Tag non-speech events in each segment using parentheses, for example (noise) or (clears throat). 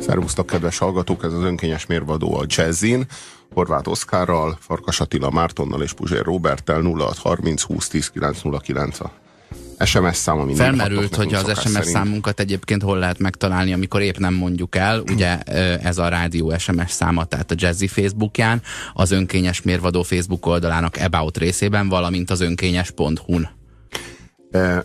Szervusztok, kedves hallgatók! Ez az önkényes mérvadó a Jazzin. Horváth Oszkárral, Farkas Attila Mártonnal és Puzsér Roberttel 0630 20 10 909 a SMS szám, ami Felmerült, hogy az SMS szerint. számunkat egyébként hol lehet megtalálni, amikor épp nem mondjuk el. Ugye ez a rádió SMS száma, tehát a Jazzy Facebookján, az önkényes mérvadó Facebook oldalának About részében, valamint az önkényes.hu-n. E,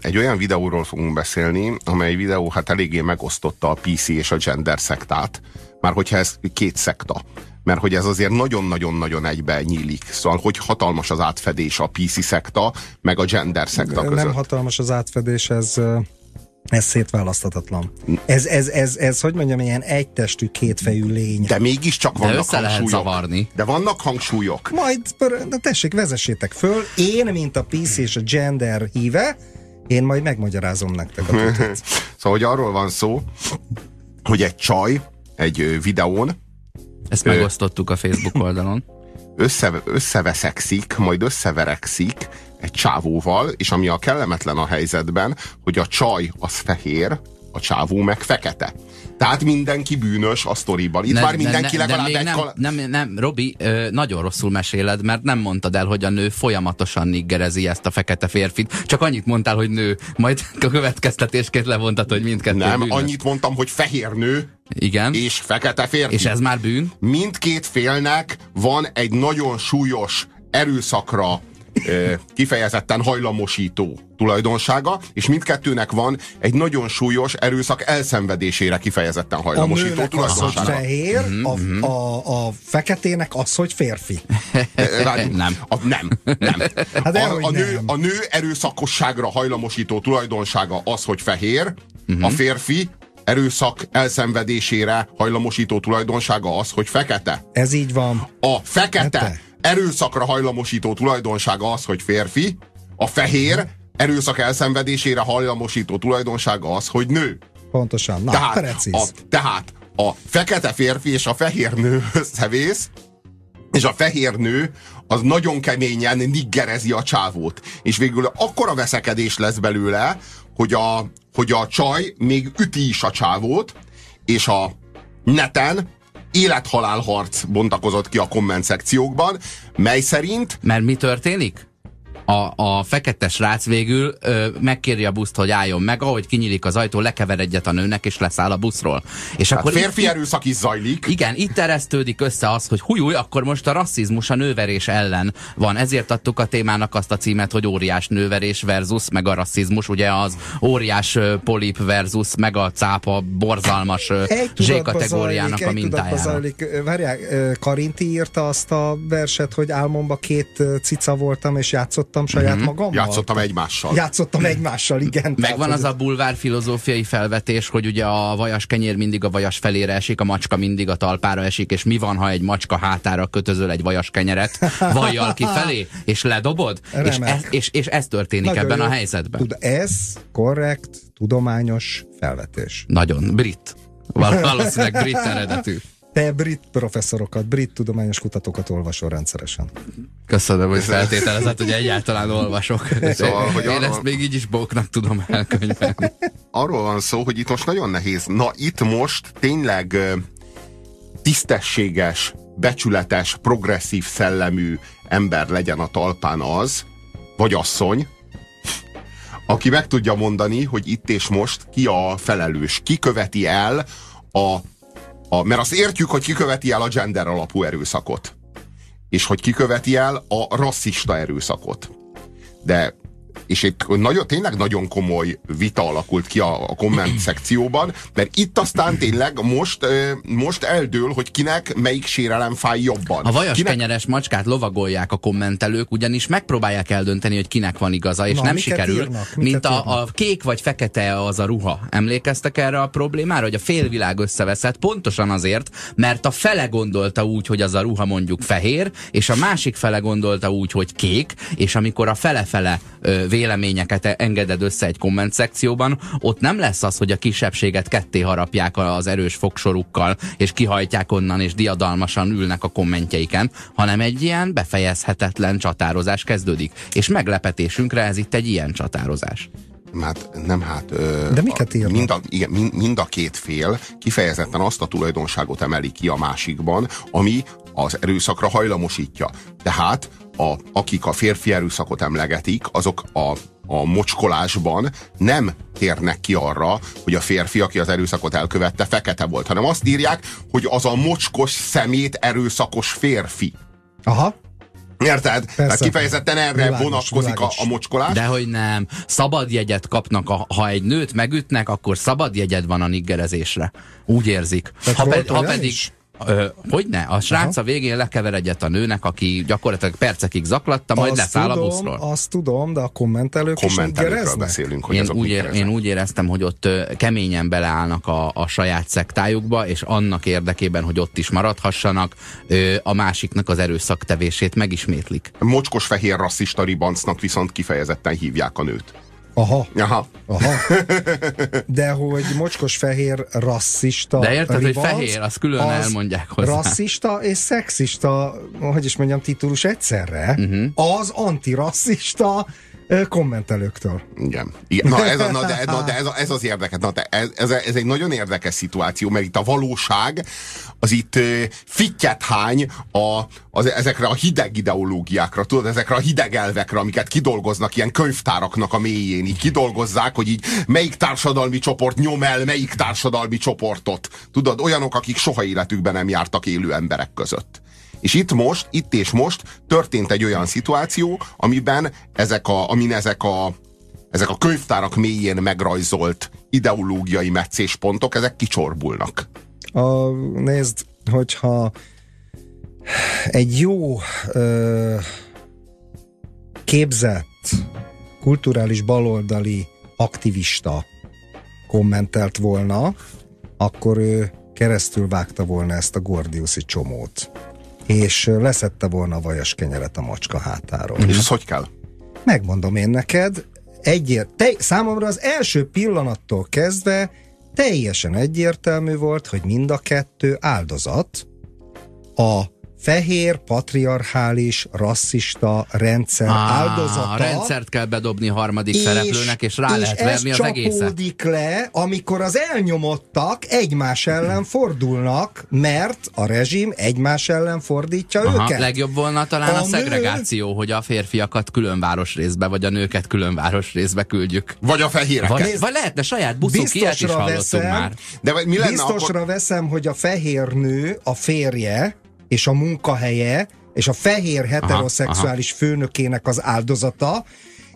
egy olyan videóról fogunk beszélni, amely videó hát eléggé megosztotta a PC és a gender szektát, már hogyha ez két szekta mert hogy ez azért nagyon-nagyon-nagyon egybe nyílik. Szóval, hogy hatalmas az átfedés a PC szekta, meg a gender szekta között. Nem hatalmas az átfedés, ez, ez szétválaszthatatlan. Ez, ez, ez, ez, hogy mondjam, ilyen egytestű, kétfejű lény. De mégiscsak vannak De össze lehet hangsúlyok. zavarni. De vannak hangsúlyok. Majd, de tessék, vezessétek föl. Én, mint a PC és a gender híve, én majd megmagyarázom nektek a. (laughs) Szóval, hogy arról van szó, hogy egy csaj egy videón Ezt megosztottuk a Facebook oldalon. (laughs) össze, összeveszekszik, majd összeverekszik egy csávóval, és ami a kellemetlen a helyzetben, hogy a csaj az fehér, a csávó meg fekete. Tehát mindenki bűnös a sztoriban. Itt Ne- már mindenki ne- legalább egy... nem, kal- nem, nem, Robi, ö, nagyon rosszul meséled, mert nem mondtad el, hogy a nő folyamatosan niggerezi ezt a fekete férfit. Csak annyit mondtál, hogy nő. Majd a következtetésként levontad, hogy mindkettő Nem, bűnös. annyit mondtam, hogy fehér nő Igen. és fekete férfi. És ez már bűn? mindkét félnek van egy nagyon súlyos erőszakra kifejezetten hajlamosító tulajdonsága, és mindkettőnek van egy nagyon súlyos erőszak elszenvedésére kifejezetten A hajlamosító nőnek az, hogy tulajdonsága. fehér, Mhm, a, a, a feketének az, hogy férfi. Nem. A, nem, nem. Hát a, a, nő, nem. a nő erőszakosságra hajlamosító tulajdonsága az, hogy fehér, Mhm. a férfi erőszak elszenvedésére hajlamosító tulajdonsága az, hogy fekete. Ez így van. A fekete Fekete. Erőszakra hajlamosító tulajdonsága az, hogy férfi, a fehér erőszak elszenvedésére hajlamosító tulajdonsága az, hogy nő. Pontosan. Na, tehát, precíz. a, tehát a fekete férfi és a fehér nő (laughs) összevész, és a fehér nő az nagyon keményen niggerezi a csávót. És végül akkora veszekedés lesz belőle, hogy a, hogy a csaj még üti is a csávót, és a neten élethalál harc bontakozott ki a komment szekciókban, mely szerint Mert mi történik? A, a fekete srác végül ö, megkéri a buszt, hogy álljon meg, ahogy kinyílik az ajtó, lekever egyet a nőnek, és leszáll a buszról. És hát akkor férfi itt, erőszak is zajlik, igen, itt eresztődik össze az, hogy hújúj, akkor most a rasszizmus a nőverés ellen van. Ezért adtuk a témának azt a címet, hogy óriás nőverés versus, meg a rasszizmus, ugye az óriás polip versus, meg a cápa borzalmas Z-kategóriának a mintájára. zajlik. Várjál, ö, Karinti írta azt a verset, hogy álmomba két cica voltam, és játszottam saját magammal. játszottam egymással. Játszottam egymással, igen. Megvan az a bulvár filozófiai felvetés, hogy ugye a vajas kenyér mindig a vajas felére esik, a macska mindig a talpára esik, és mi van, ha egy macska hátára kötözöl egy vajas kenyeret (laughs) vajjal kifelé, és ledobod? És ez, és, és ez történik Nagyon ebben jó. a helyzetben. Tud, ez korrekt, tudományos felvetés. Nagyon. Brit. Val- Valószínűleg brit eredetű. Te brit professzorokat, brit tudományos kutatókat olvasol rendszeresen. Köszönöm, hogy feltételezett, hogy egyáltalán olvasok. Szóval, hogy Én arról- ezt még így is bóknak tudom elkönyvelni. arról van szó, hogy itt most nagyon nehéz. Na, itt most tényleg tisztességes, becsületes, progresszív szellemű ember legyen a talpán az, vagy asszony, aki meg tudja mondani, hogy itt és most ki a felelős, ki követi el a, a mert azt értjük, hogy ki követi el a gender alapú erőszakot, és hogy ki követi el a rasszista erőszakot. De és itt nagyon, tényleg nagyon komoly vita alakult ki a, a komment (clears throat) szekcióban, mert itt aztán tényleg most, most eldől, hogy kinek melyik sérelem fáj jobban. A vajas kinek, kenyeres macskát lovagolják a kommentelők, ugyanis megpróbálják eldönteni, hogy kinek van igaza, és Na, nem sikerül. írnak? Mint a, a kék vagy fekete az a ruha. Emlékeztek erre a problémára, hogy a félvilág összeveszett pontosan azért, mert a fele gondolta úgy, hogy az a ruha mondjuk fehér, és a másik fele gondolta úgy, hogy kék, és amikor a fele-fele véleményeket engeded össze egy komment szekcióban, ott nem lesz az, hogy a kisebbséget ketté harapják az erős fogsorukkal, és kihajtják onnan, és diadalmasan ülnek a kommentjeiken, hanem egy ilyen befejezhetetlen csatározás kezdődik. És meglepetésünkre ez itt egy ilyen csatározás. Hát nem hát... Ö, De miket írnak? Mind a, igen, mind, mind a két fél kifejezetten azt a tulajdonságot emeli ki a másikban, ami az erőszakra hajlamosítja. Tehát a, akik a férfi erőszakot emlegetik, azok a, a mocskolásban nem térnek ki arra, hogy a férfi, aki az erőszakot elkövette, fekete volt, hanem azt írják, hogy az a mocskos szemét erőszakos férfi. Aha. Érted? Tehát kifejezetten erre Világos, vonatkozik a, világos. a mocskolás. De hogy nem. Szabad jegyet kapnak, a, ha egy nőt megütnek, akkor szabad jegyed van a niggerezésre. Úgy érzik. Tehát Ha, volt ha pedig... is? Ö, hogy ne? A srác a végén lekever egyet a nőnek, aki gyakorlatilag percekig zaklatta, majd azt leszáll tudom, a buszról. Azt tudom, de a kommentelők is kommentelőkről ingereznek? beszélünk, hogy Én úgy, ér, én úgy éreztem, hogy ott keményen beleállnak a, a saját szektájukba, és annak érdekében, hogy ott is maradhassanak, ö, a másiknak az erőszaktevését megismétlik. Mocskos fehér rasszista ribancnak viszont kifejezetten hívják a nőt. Aha, Aha. aha. (laughs) De hogy mocskos fehér rasszista De érted, hogy ribanc, fehér, azt külön az elmondják hozzá. Rasszista és szexista, hogy is mondjam, titulus egyszerre, uh-huh. az antirasszista kommentelőktől. Igen. Igen. Na, ez, a, na, de, na, de ez, a, ez az érdekes. Na, de ez, ez, ez egy nagyon érdekes szituáció, mert itt a valóság az itt fittyet hány a, az, ezekre a hideg ideológiákra, tudod, ezekre a hideg elvekre, amiket kidolgoznak ilyen könyvtáraknak a mélyén, így kidolgozzák, hogy így melyik társadalmi csoport nyom el melyik társadalmi csoportot. Tudod, olyanok, akik soha életükben nem jártak élő emberek között. És itt most, itt és most történt egy olyan szituáció, amiben ezek a, amin ezek a, ezek a könyvtárak mélyén megrajzolt ideológiai meccéspontok, ezek kicsorbulnak. A, nézd, hogyha egy jó ö, képzett, kulturális baloldali aktivista kommentelt volna, akkor ő keresztül vágta volna ezt a Gordiuszi csomót. És leszette volna a vajas kenyeret a macska hátáról. És ez hogy kell? Megmondom én neked, egyért, te, számomra az első pillanattól kezdve teljesen egyértelmű volt, hogy mind a kettő áldozat a fehér, patriarchális, rasszista rendszer áldozata. A rendszert kell bedobni harmadik szereplőnek, és rá lehet ez verni az egészet. csapódik le, amikor az elnyomottak egymás ellen fordulnak, mert a rezsim egymás ellen fordítja Aha, őket. legjobb volna talán a, A a nő- szegregáció, hogy a férfiakat külön városrészbe, vagy a nőket külön városrészbe küldjük. Vagy a fehéreket. Vagy, vagy lehetne saját buszuk, ilyet is hallottunk veszem, már. De mi lenne Biztosra akkor... veszem, hogy a fehér nő, a férje és a munkahelye és a fehér heteroszexuális főnökének az áldozata,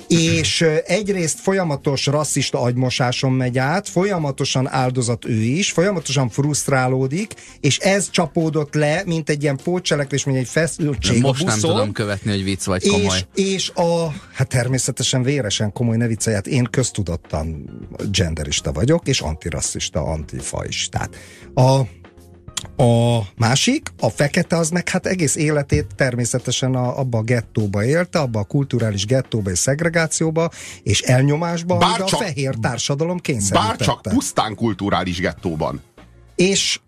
és egyrészt folyamatos rasszista agymosáson megy át, folyamatosan áldozat ő is, folyamatosan frusztrálódik, és ez csapódott le, mint egy ilyen pótcselekvés, mint egy feszültség Most a nem buszon. tudom követni, hogy vicc vagy komoly. És, és a, hát természetesen véresen komoly ne viccelját, én köztudottan genderista vagyok, és antirasszista, antifaistát. A, a másik, a fekete, az meg hát egész életét természetesen a, abba a gettóba élte, abba a kulturális gettóba és szegregációba, és elnyomásba, Bár csak- a fehér társadalom kényszerítette. Bár csak pusztán kulturális gettóban. És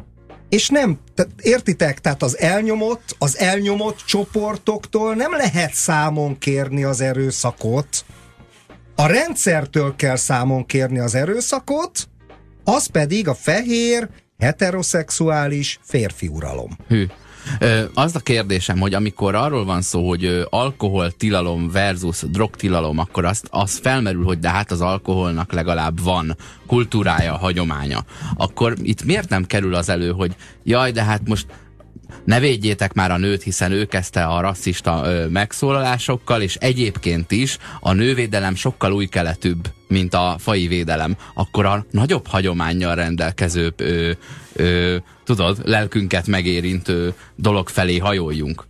és nem, tehát értitek, tehát az elnyomott, az elnyomott csoportoktól nem lehet számon kérni az erőszakot, a rendszertől kell számon kérni az erőszakot, az pedig a fehér, heteroszexuális férfi uralom. Hű. Az a kérdésem, hogy amikor arról van szó, hogy ö, alkohol tilalom versus drogtilalom, akkor azt, az felmerül, hogy de hát az alkoholnak legalább van kultúrája, hagyománya. Akkor itt miért nem kerül az elő, hogy jaj, de hát most ne védjétek már a nőt, hiszen ő kezdte a rasszista ö, megszólalásokkal, és egyébként is a nővédelem sokkal új keletűbb, mint a fai védelem. Akkor a nagyobb hagyományjal rendelkező, ö, ö, tudod, lelkünket megérintő dolog felé hajoljunk.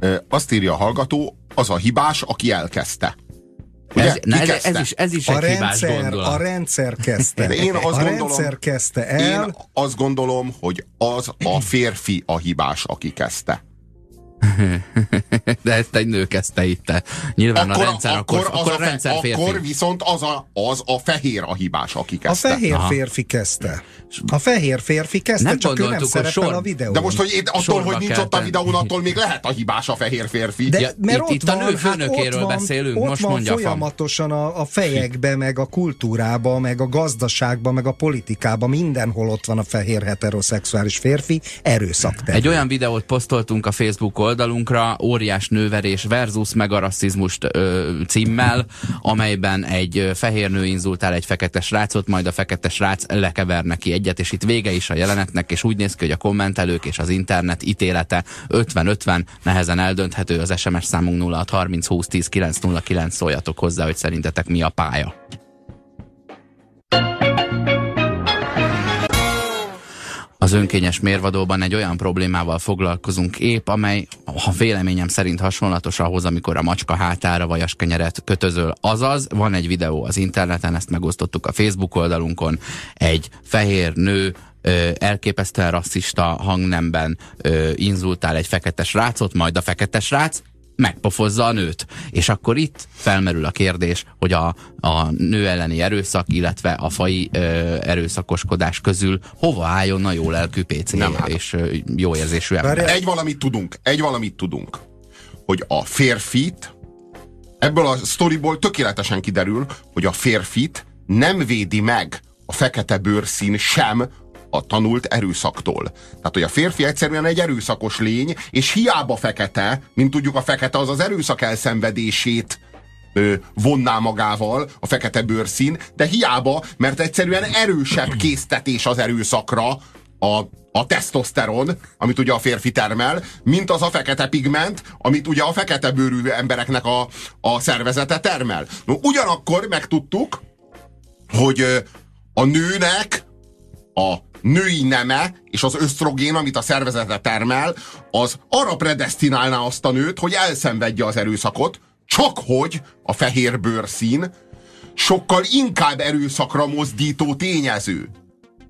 Ö, Azt írja a hallgató, az a hibás, aki elkezdte. Ugye? Ez, na, Ki ez, ez, is, ez is A egy hibás rendszer, gondolat. a rendszer kezdte. De én azt a gondolom- rendszer kezdte el. Én azt gondolom, hogy az a férfi a hibás, aki kezdte. (laughs) De ezt egy nő kezdte itt. Nyilván akkor, a rendszer, akkor, akkor, akkor a, fe, rendszer férfi. Akkor viszont az a, az a fehér a hibás, aki A kezdte. fehér Aha. férfi kezdte. A fehér férfi kezdte, Nem csak ő nem szerepel sor- a videón. De most, hogy én, attól, Sorba hogy nincs kell ott a videón, attól még lehet a hibás a fehér férfi. De, Ja, mert itt- ott itt a van, nő hát főnökéről ott van, beszélünk, ott most van mondja a folyamatosan a, a fejekbe, meg a kultúrába, meg a gazdaságba, meg a politikába, mindenhol ott van a fehér heteroszexuális férfi, erőszak Egy olyan videót posztoltunk a Facebook oldalunkra, óriás nőverés versus ö, címmel, amelyben egy fehér nő inzultál egy fekete srácot, majd a fekete srác lekever neki egyet, és itt vége is a jelenetnek, és úgy néz ki, hogy a kommentelők és az internet ítélete 50-50, nehezen eldönthető, az SMS számunk 0630 20 10 909 szóljatok hozzá, hogy szerintetek mi a pálya. Az önkényes mérvadóban egy olyan problémával foglalkozunk épp, amely, ha véleményem szerint hasonlatos ahhoz, amikor a macska hátára vajaskenyeret kötözöl. Azaz, van egy videó az interneten, ezt megosztottuk a Facebook oldalunkon, egy fehér nő ö, elképesztően rasszista hangnemben ö, inzultál egy fekete srácot, majd a fekete srác megpofozza a nőt. És akkor itt felmerül a kérdés, hogy a, a nő elleni erőszak, illetve a fai ö, erőszakoskodás közül hova álljon a jó lelkű PC Nem áll. és ö, jó érzésű ember. Egy valamit tudunk, egy valamit tudunk, hogy a férfit, ebből a sztoriból tökéletesen kiderül, hogy a férfit nem védi meg a fekete bőrszín sem a tanult erőszaktól. Tehát, hogy a férfi egyszerűen egy erőszakos lény, és hiába fekete, mint tudjuk, a fekete az az erőszak elszenvedését ö, vonná magával a fekete bőrszín, de hiába, mert egyszerűen erősebb késztetés az erőszakra a, a tesztoszteron, amit ugye a férfi termel, mint az a fekete pigment, amit ugye a fekete bőrű embereknek a, a szervezete termel. No, ugyanakkor megtudtuk, hogy a nőnek a női neme és az ösztrogén, amit a szervezete termel, az arra predestinálná azt a nőt, hogy elszenvedje az erőszakot, csak hogy a fehér bőrszín sokkal inkább erőszakra mozdító tényező.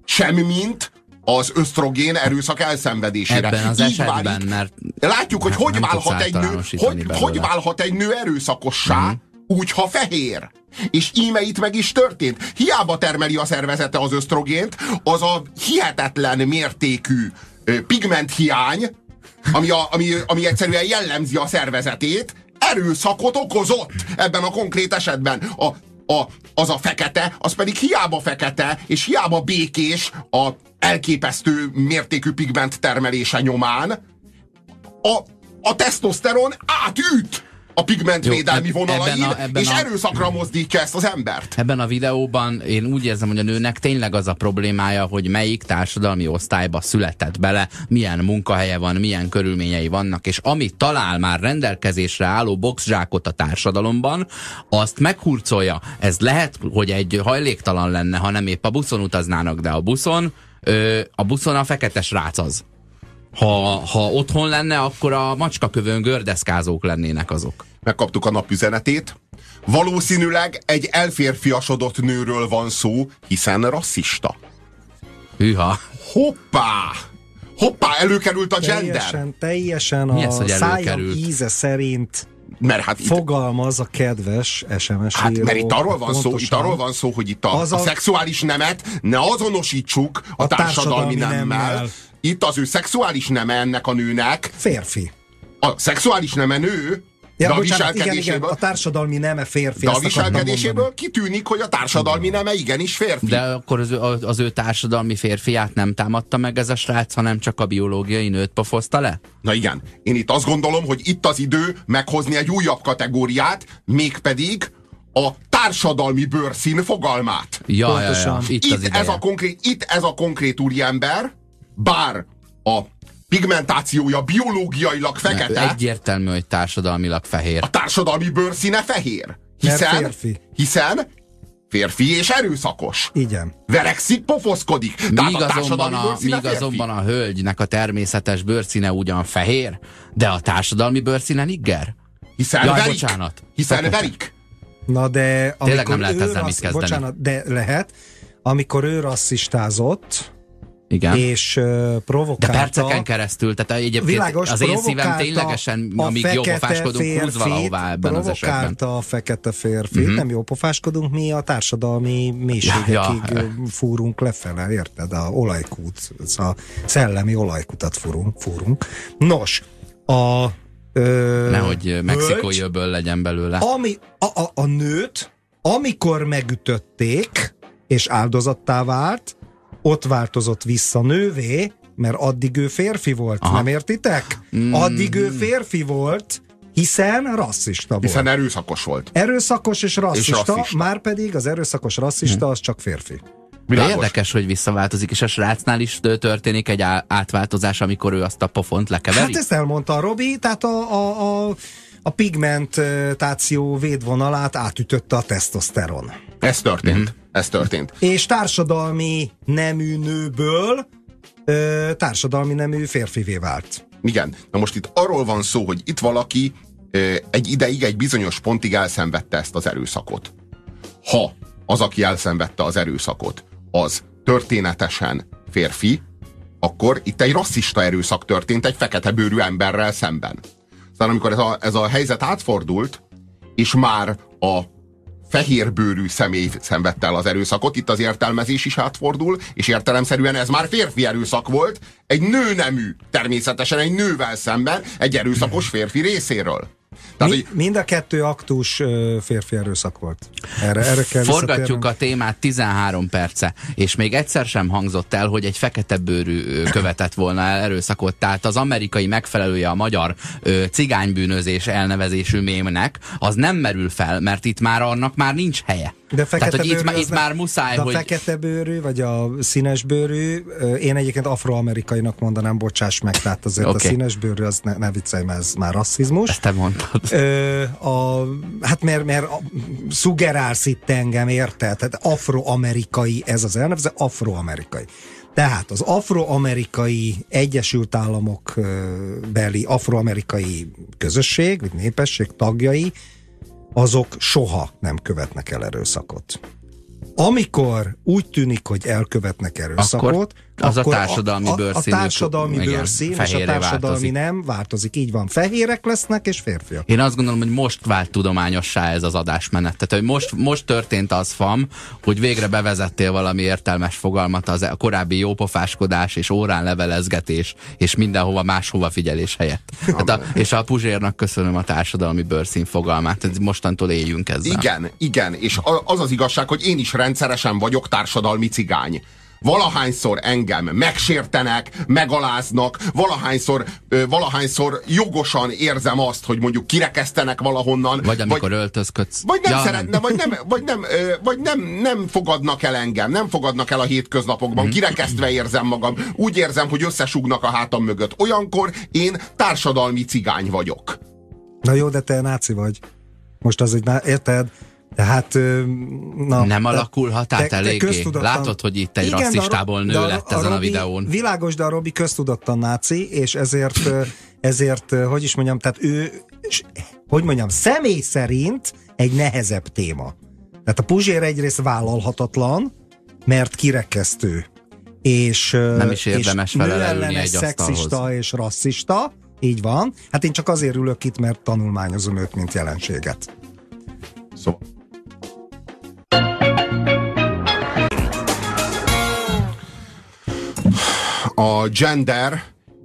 Sem mint az ösztrogén erőszak elszenvedésére. Ebben az Így esetben, válik- mert Látjuk, hogy Hát hogy válhat egy nő, hogy, belőle. hogy válhat egy nő erőszakossá, Mhm. úgy, ha fehér. És íme itt meg is történt. Hiába termeli a szervezete az ösztrogént, az a hihetetlen mértékű ö, pigmenthiány, ami, a, ami, ami egyszerűen jellemzi a szervezetét, erőszakot okozott ebben a konkrét esetben. A, a, az a fekete, az pedig hiába fekete, és hiába békés a elképesztő mértékű pigment termelése nyomán, a, a tesztoszteron átüt a pigmentvédelmi eb- vonalain, ebben a- ebben és a- erőszakra mozdítja ezt az embert. Ebben a videóban én úgy érzem, hogy a nőnek tényleg az a problémája, hogy melyik társadalmi osztályba született bele, milyen munkahelye van, milyen körülményei vannak, és amit talál már rendelkezésre álló boxzsákot a társadalomban, azt meghurcolja. Ez lehet, hogy egy hajléktalan lenne, ha nem épp a buszon utaznának, de a buszon, ö, a buszon a fekete srác az. Ha, ha otthon lenne, akkor a macskakövön gördeszkázók lennének azok. Megkaptuk a napüzenetét. Valószínűleg egy elférfiasodott nőről van szó, hiszen rasszista. Hűha. Hoppá! Hoppá, előkerült a gender! Teljesen, teljesen Mi ez, a hogy szájam előkerült? íze szerint Mert hát itt, fogalmaz a kedves SMS hát, író. mert itt arról van szó, itt arról van szó, hogy itt a, a, a- szexuális nemet ne azonosítsuk a, A társadalmi, társadalmi nemmel. nemmel. Itt az ő szexuális neme ennek a nőnek, Férfi. a szexuális neme nő, Ja, de a bocsánat, igen, igen, viselkedéséből, a társadalmi neme férfi. de a viselkedéséből kitűnik, hogy a társadalmi neme igenis férfi. De akkor az ő, az, ő társadalmi férfiát nem támadta meg ez a srác, hanem csak a biológiai nőt pofozta le? Na igen, én itt azt gondolom, hogy itt az idő meghozni egy újabb kategóriát, mégpedig a társadalmi bőrszín fogalmát. Ja, ja, ja, Pontosan. itt, Itt, az ideje. ez a konkrét, itt ez a konkrét úriember, bár a pigmentációja biológiailag fekete, Egyértelmű, hogy társadalmilag fehér. a társadalmi bőrszíne fehér. Mert Hiszen, férfi. hiszen férfi és erőszakos. Igen. Verekszik, pofoszkodik. Míg a azonban a, míg azonban a hölgynek a természetes bőrszíne ugyan fehér, de a társadalmi bőrszíne nigger? Hiszen Jaj, verik. bocsánat. Hiszen Fekete. verik. Na de amikor nem lehet ezzel mit kezdeni. Bocsánat, de lehet. Amikor ő rasszistázott, Igen. és uh, De provokálta... perceken keresztül, tehát egyébként Világos, az én szívem provokálta ténylegesen, a amíg jó pofáskodunk, húz valahová ebben az esetben. provokálta a fekete férfit, Mhm. uh-huh. nem jó pofáskodunk, mi a társadalmi mélységekig Ja, ja, fúrunk lefele, érted? A olajkút, a szellemi olajkutat fúrunk. fúrunk. Nos, a ö, Nehogy mexikói hölgy, öböl legyen belőle. ami, a, a, a nőt, amikor megütötték, és áldozattá vált, ott változott vissza nővé, mert addig ő férfi volt, Aha. Nem értitek? Mm. Addig ő férfi volt, hiszen rasszista volt. Hiszen erőszakos volt. Erőszakos és rasszista, rasszista. már pedig az erőszakos rasszista az csak férfi. Világos. érdekes, hogy visszaváltozik, és a srácnál is történik egy átváltozás, amikor ő azt a pofont lekeveri. Hát ezt elmondta a Robi, tehát a, a, a, a pigmentáció védvonalát átütötte a tesztoszteron. Ez történt. Mm-hmm. Ez történt. És társadalmi nemű nőből ö, társadalmi nemű férfivé vált. Igen. Na most itt arról van szó, hogy itt valaki ö, egy ideig, egy bizonyos pontig elszenvedte ezt az erőszakot. Ha az, aki elszenvedte az erőszakot, az történetesen férfi, akkor itt egy rasszista erőszak történt egy fekete bőrű emberrel szemben. Aztán amikor ez a, ez a helyzet átfordult, és már a fehérbőrű személy szenvedte el az erőszakot, itt az értelmezés is átfordul, és értelemszerűen ez már férfi erőszak volt, egy nőnemű, természetesen egy nővel szemben, egy erőszakos férfi részéről. Tehát, Mi, hogy mind a kettő aktus férfi erőszak volt. Erre, erre kell Forgatjuk a témát 13 perce, és még egyszer sem hangzott el, hogy egy fekete bőrű követett volna el erőszakot. Tehát az amerikai megfelelője a magyar ö, cigánybűnözés elnevezésű mémnek, az nem merül fel, mert itt már annak már nincs helye. De fekete Tehát, hogy itt, már- itt már muszáj, de a hogy... fekete bőrű, vagy a színes bőrű, én egyébként afroamerikainak mondanám, bocsáss meg, tehát azért Oké. a színes bőrű, az ne, ne viccelj, mert ez már rasszizmus. Ezt te mondtad. Ö, a, hát mert, mert szugerálsz itt engem, érted? Tehát afroamerikai, ez az elnevező, afroamerikai. Tehát az afroamerikai Egyesült Államok beli afroamerikai közösség, vagy népesség tagjai, azok soha nem követnek el erőszakot. Amikor úgy tűnik, hogy elkövetnek erőszakot, Akkor az a társadalmi a, a, a társadalmi igen, bőrszín és a társadalmi változik. nem változik. Így van, fehérek lesznek és férfiak. Én azt gondolom, hogy most vált tudományossá ez az adásmenet. Tehát, hogy most, most történt az, FAM, hogy végre bevezettél valami értelmes fogalmat az a korábbi jópofáskodás és órán levelezgetés és mindenhova máshova figyelés helyett. Tehát a, és a Puzsérnak köszönöm a társadalmi bőrszín fogalmát. Ez Mostantól éljünk ezzel. Igen, igen, és az az igazság, hogy én is rendszeresen vagyok társadalmi cigány. Valahányszor engem megsértenek, megaláznak, valahányszor, ö, valahányszor jogosan érzem azt, hogy mondjuk kirekesztenek valahonnan. Vagy amikor öltözködsz. Vagy nem Ja, szeretne, vagy, nem, vagy, nem, ö, vagy nem, nem fogadnak el engem, nem fogadnak el a hétköznapokban, Mhm. kirekesztve érzem magam, úgy érzem, hogy összesugnak a hátam mögött. Olyankor én társadalmi cigány vagyok. Na jó, de te náci vagy. Most az egy, érted? Tehát, na, Nem alakulhat át eléggé? Látod, hogy itt egy Igen, a rasszistából nő a- lett ezen a, Robi- videón. Világos, de a Robi köztudottan náci, és ezért, ezért, hogy is mondjam, tehát ő, hogy mondjam, személy szerint egy nehezebb téma. Tehát a Puzsér egyrészt vállalhatatlan, mert kirekesztő. És, Nem is érdemes és vele asztalhoz. szexista és rasszista, így van. Hát én csak azért ülök itt, mert tanulmányozom őt, mint jelenséget. Szóval. A gender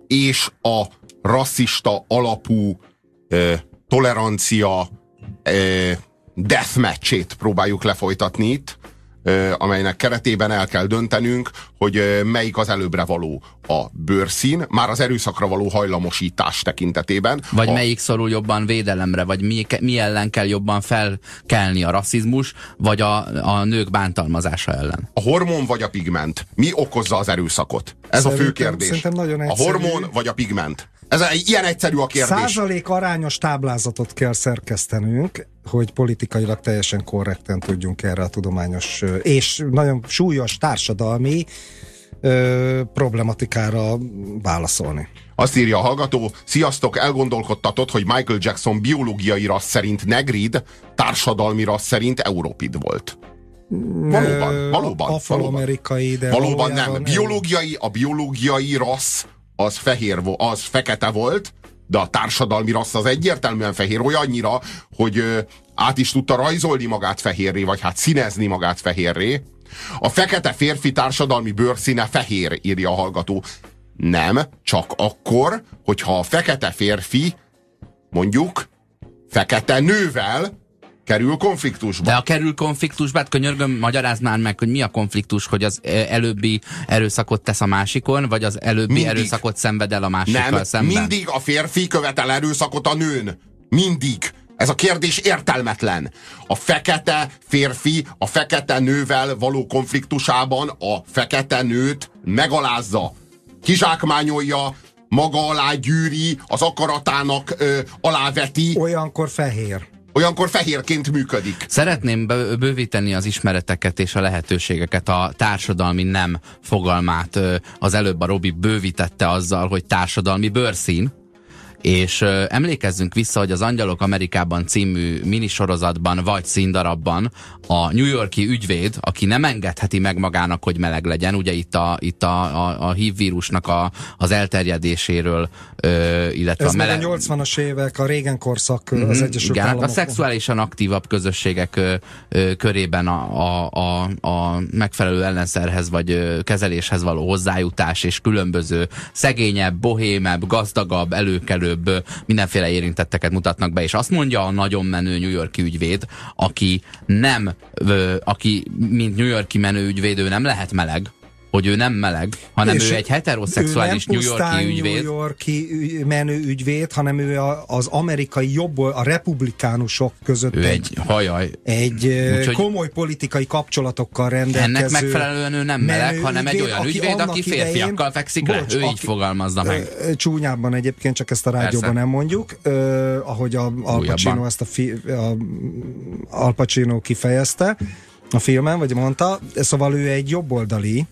és a rasszista alapú ö, tolerancia ö, deathmatch-ét próbáljuk lefolytatni itt, amelynek keretében el kell döntenünk, hogy melyik az előbbre való a bőrszín, már az erőszakra való hajlamosítás tekintetében. Vagy a, melyik szorul jobban védelemre, vagy mi, mi ellen kell jobban felkelni a rasszizmus, vagy a, a nők bántalmazása ellen. A hormon vagy a pigment? Mi okozza az erőszakot? Ez a fő Szerintem- kérdés. szerintem nagyon a hormon vagy a pigment? Ez ilyen egyszerű a kérdés. Százalék arányos táblázatot kell szerkesztenünk, hogy politikailag teljesen korrekten tudjunk erre a tudományos és nagyon súlyos társadalmi ö, problematikára válaszolni. Azt írja a hallgató, sziasztok, elgondolkodtatott, hogy Michael Jackson biológiai rassz szerint negrid, társadalmi rassz szerint európid volt. Valóban, valóban. Afroamerikai, de valóban nem. Biológiai, a biológiai rassz az fehér, az fekete volt, de a társadalmi rassz az egyértelműen fehér, olyannyira, hogy át is tudta rajzolni magát fehérré, vagy hát színezni magát fehérré. A fekete férfi társadalmi bőrszíne fehér, írja a hallgató. Nem, csak akkor, hogyha a fekete férfi, mondjuk, fekete nővel kerül konfliktusba. De a kerül konfliktusba, hát könyörgöm, magyarázd már meg, hogy mi a konfliktus, hogy az előbbi erőszakot tesz a másikon, vagy az előbbi mindig. erőszakot szenved el a másikkal Nem, szemben? mindig a férfi követel erőszakot a nőn. Mindig. Ez a kérdés értelmetlen. A fekete férfi a fekete nővel való konfliktusában a fekete nőt megalázza, kizsákmányolja, maga alá gyűri, az akaratának ö, aláveti. Olyankor fehér olyankor fehérként működik. Szeretném bővíteni az ismereteket és a lehetőségeket. A társadalmi nem fogalmát az előbb a Robi bővítette azzal, hogy társadalmi bőrszín és emlékezzünk vissza, hogy az Angyalok Amerikában című minisorozatban vagy színdarabban a New Yorki ügyvéd, aki nem engedheti meg magának, hogy meleg legyen, ugye itt a, itt a, a, a HIV vírusnak a, az elterjedéséről, uh, illetve Ez a meleg... a 80-as évek, a régen korszak mm -hmm, az Egyesült igen, A szexuálisan aktívabb közösségek uh, uh, körében a, a, a, a megfelelő ellenszerhez vagy uh, kezeléshez való hozzájutás és különböző szegényebb, bohémebb, gazdagabb, előkelő több mindenféle érintetteket mutatnak be, és azt mondja a nagyon menő New Yorki ügyvéd, aki nem, aki mint New Yorki menő ügyvéd, ő nem lehet meleg, hogy ő nem meleg, hanem és ő egy heteroszexuális New Yorki ügyvéd. New Yorki menő ügyvéd, hanem ő a, az amerikai jobb, a republikánusok között ő egy, hajaj. Egy Úgyhogy komoly politikai kapcsolatokkal rendelkező Ennek megfelelően ő nem meleg, hanem ügyvéd, egy olyan aki ügyvéd, aki férfiakkal idején, fekszik le. Bocs, ő így fogalmazza meg. Csúnyában egyébként, csak ezt a rádióban Persze. nem mondjuk. Ö, ahogy a Al Pacino ezt a, fi, a Al Pacino kifejezte a filmen, vagy mondta, szóval ő egy jobboldali,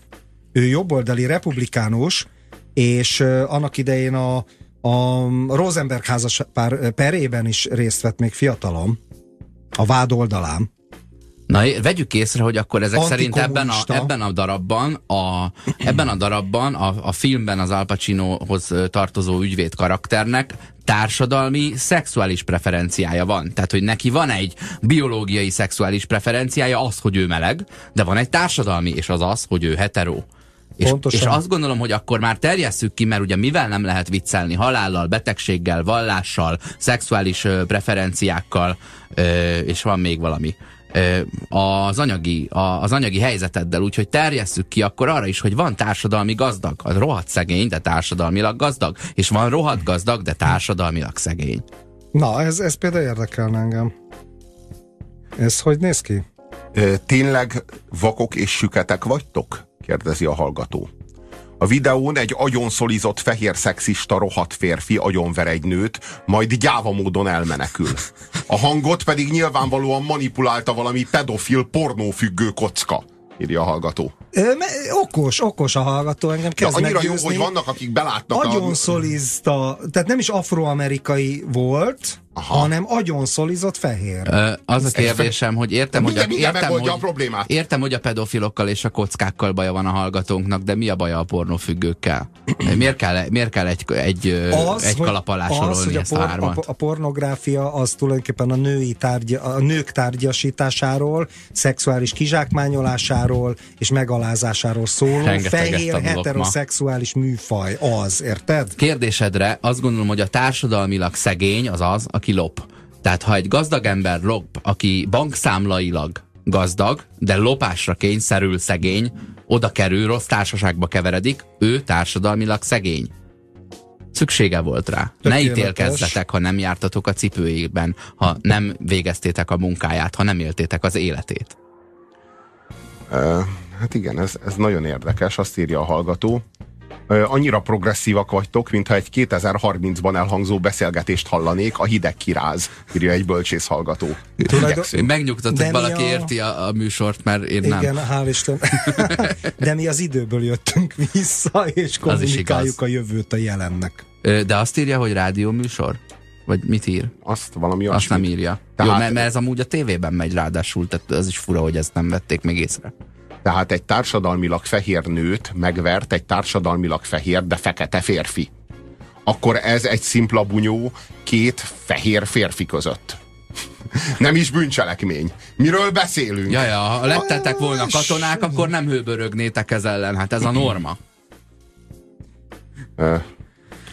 ő jobboldali republikánus, és annak idején a, a Rosenberg házas pár perében is részt vett még fiatalom, a vád oldalán. Na, vegyük észre, hogy akkor ezek szerint ebben a, ebben a darabban, a, ebben a darabban, a, a filmben az Al Pacinohoz tartozó ügyvéd karakternek társadalmi szexuális preferenciája van. Tehát, hogy neki van egy biológiai szexuális preferenciája, az, hogy ő meleg, de van egy társadalmi, és az az, hogy ő hetero. És, és azt gondolom, hogy akkor már terjesszük ki, mert ugye mivel nem lehet viccelni? Halállal, betegséggel, vallással, szexuális ö, preferenciákkal, ö, és van még valami az anyagi, az anyagi helyzeteddel, úgyhogy terjesszük ki akkor arra is, hogy van társadalmi gazdag, az rohadt szegény, de társadalmilag gazdag, és van rohadt gazdag, de társadalmilag szegény. Na, ez, ez például érdekelne engem. Ez hogy néz ki? Tényleg vakok és süketek vagytok? Kérdezi a hallgató. A videón egy agyonszolizott fehér szexista rohadt férfi agyonver egy nőt, majd gyáva módon elmenekül. A hangot pedig nyilvánvalóan manipulálta valami pedofil pornófüggő kocka írja a hallgató. Okos, okos a hallgató, engem kezd annyira meggyőzni. jó, hogy vannak, akik belátnak. Agyon szolizta, tehát nem is afroamerikai volt, Aha. hanem agyon szolizott fehér. Ö, az a kérdésem, hogy értem, hogy a, értem, hogy, a problémát. értem, hogy a pedofilokkal és a kockákkal baja van a hallgatónknak, de mi a baja a pornófüggőkkel? (clears throat) Miért kell, miért kell egy, egy, az, egy kalap alá az, hogy a, por, a, a, a pornográfia az tulajdonképpen a női tárgya, a nők tárgyasításáról, szexuális kizsákmányolásáról és megalázásáról szól. Fehér heteroszexuális műfaj az, érted? Kérdésedre azt gondolom, hogy a társadalmilag szegény az az, aki lop. Tehát ha egy gazdag ember lop, aki bankszámlailag gazdag, de lopásra kényszerül szegény, oda kerül, rossz társaságba keveredik, ő társadalmilag szegény. Szüksége volt rá. Tökéletes. Ne ítélkezzetek, ha nem jártatok a cipőjében, ha nem végeztétek a munkáját, ha nem éltétek az életét. Uh, hát igen, ez, ez nagyon érdekes, azt írja a hallgató annyira progresszívak vagytok, mintha egy 2030-ban elhangzó beszélgetést hallanék, a hideg kiráz, írja egy bölcsész hallgató. Én megnyugtatok, hogy valaki a... érti a, a műsort, mert én nem. Igen, hál' Isten. (laughs) De mi az időből jöttünk vissza, és kommunikáljuk a jövőt a jelennek. De azt írja, hogy rádió műsor? Vagy mit ír? Azt valami Azt nem írja. Tehát- Jó, mert, mert ez amúgy a tévében megy ráadásul, tehát ez is fura, hogy ezt nem vették még észre. Tehát egy társadalmilag fehér nőt megvert egy társadalmilag fehér, de fekete férfi. Akkor ez egy szimpla bunyó két fehér férfi között. (laughs) Nem is bűncselekmény. Miről beszélünk? Ja, ja, ha lettetek volna katonák, akkor nem hőbörögnétek ez ellen. Hát ez a norma.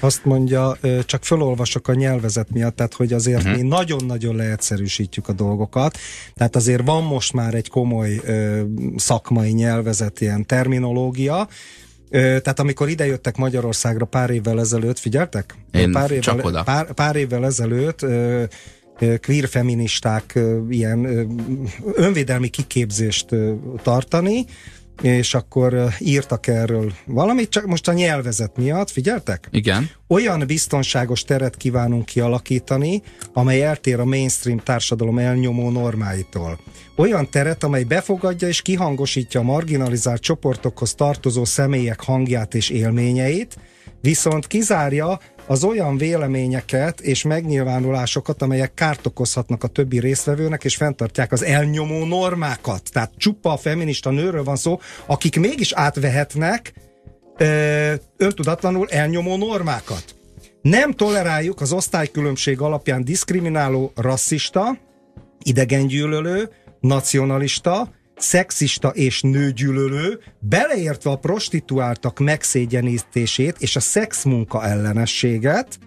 Azt mondja, csak felolvasok a nyelvezet miatt, tehát hogy azért uh-huh. mi nagyon-nagyon leegyszerűsítjük a dolgokat, tehát azért van most már egy komoly ö, szakmai nyelvezet, ilyen terminológia, tehát amikor idejöttek Magyarországra pár évvel ezelőtt, figyeltek? Én pár évvel, csak oda. Pár, pár évvel ezelőtt ö, queer feministák ilyen önvédelmi kiképzést tartani, és akkor írtak erről valamit, csak most a nyelvezet miatt, figyeltek? Igen. Olyan biztonságos teret kívánunk kialakítani, amely eltér a mainstream társadalom elnyomó normáitól. Olyan teret, amely befogadja és kihangosítja a marginalizált csoportokhoz tartozó személyek hangját és élményeit, viszont kizárja az olyan véleményeket és megnyilvánulásokat, amelyek kárt okozhatnak a többi résztvevőnek, és fenntartják az elnyomó normákat. Tehát csupa a feminista nőről van szó, akik mégis átvehetnek ö, öntudatlanul elnyomó normákat. Nem toleráljuk az osztálykülönbség alapján diszkrimináló, rasszista, idegengyűlölő, nacionalista, szexista és nőgyűlölő, beleértve a prostituáltak megszégyenítését és a szexmunka ellenességet,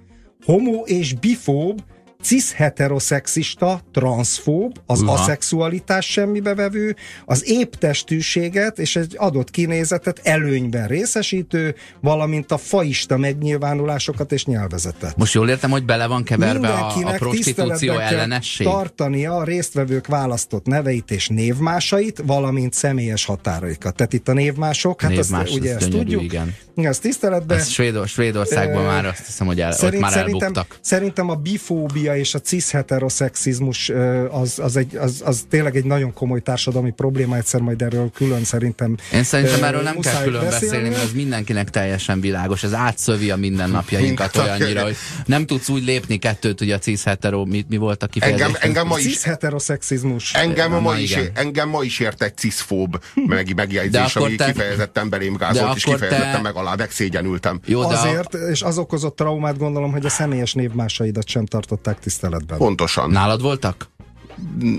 homo és bifób, cis-heteroszexista, transzfób, az Uha. aszexualitás semmibevevő, az éptestűséget és egy adott kinézetet előnyben részesítő, valamint a faista megnyilvánulásokat és nyelvezetet. Most jól értem, hogy bele van keverve a, a prostitúció ellenesség? tartania a résztvevők választott neveit és névmásait, valamint személyes határaikat. Tehát itt a névmások, hát Névmás, azt, ugye ez ezt tudjuk. igen. Ezt tiszteletben. Ez Svédor, Svédországban Ö, már azt hiszem, hogy el, ott Szerint, már szerintem, elbuktak. szerintem a bifóbia és a cis-heteroszexizmus ö, az, az, egy, az, az tényleg egy nagyon komoly társadalmi probléma, egyszer majd erről külön szerintem Én szerintem erről nem kell külön beszélni, mert ez mindenkinek teljesen világos. Ez átszövi a mindennapjainkat Minden- olyannyira, hogy nem tudsz úgy lépni kettőt, hogy a cis hetero, mi, mi volt a kifejezés? engem, engem ma is cis-heteroszexizmus. Engem Na, ma, is, engem ma is ért egy ciszfób meg, megjegyzés, ami te- kifejezetten belém gázolt, és akkor te- kifejezetten meg alá megszégyenültem. Jó, de a, Azért, és az okozott traumát gondolom, hogy a személyes névmásaidat sem tartották tiszteletben. Pontosan. nálad voltak?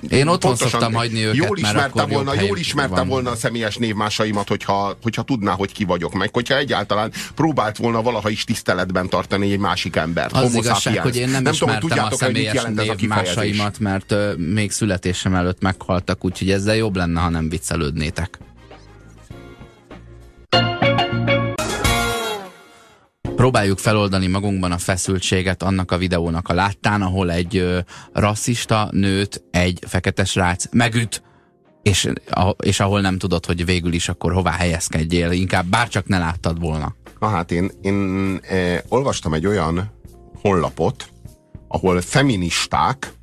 Én otthon Pontosan. szoktam hagyni őket, jól mert ismerte akkor volna, jól helyük ismerte van. volna a személyes névmásaimat, hogyha, hogyha tudná, hogy ki vagyok meg, hogyha egyáltalán próbált volna valaha is tiszteletben tartani egy másik embert. Az Homo igazság, sapiens. hogy én nem, nem tudom, ismertem a tudjátok, hogy mit személyes jelent ez a kifejezés. névmásaimat, mert ö, még születésem előtt meghaltak, úgyhogy ezzel jobb lenne, ha nem viccelődnétek. Próbáljuk feloldani magunkban a feszültséget annak a videónak a láttán, ahol egy ö, rasszista nőt egy fekete srác megüt, és, a, és ahol nem tudod, hogy végül is akkor hová helyezkedjél, inkább bárcsak ne láttad volna. Na hát én, én eh, olvastam egy olyan honlapot, ahol feministák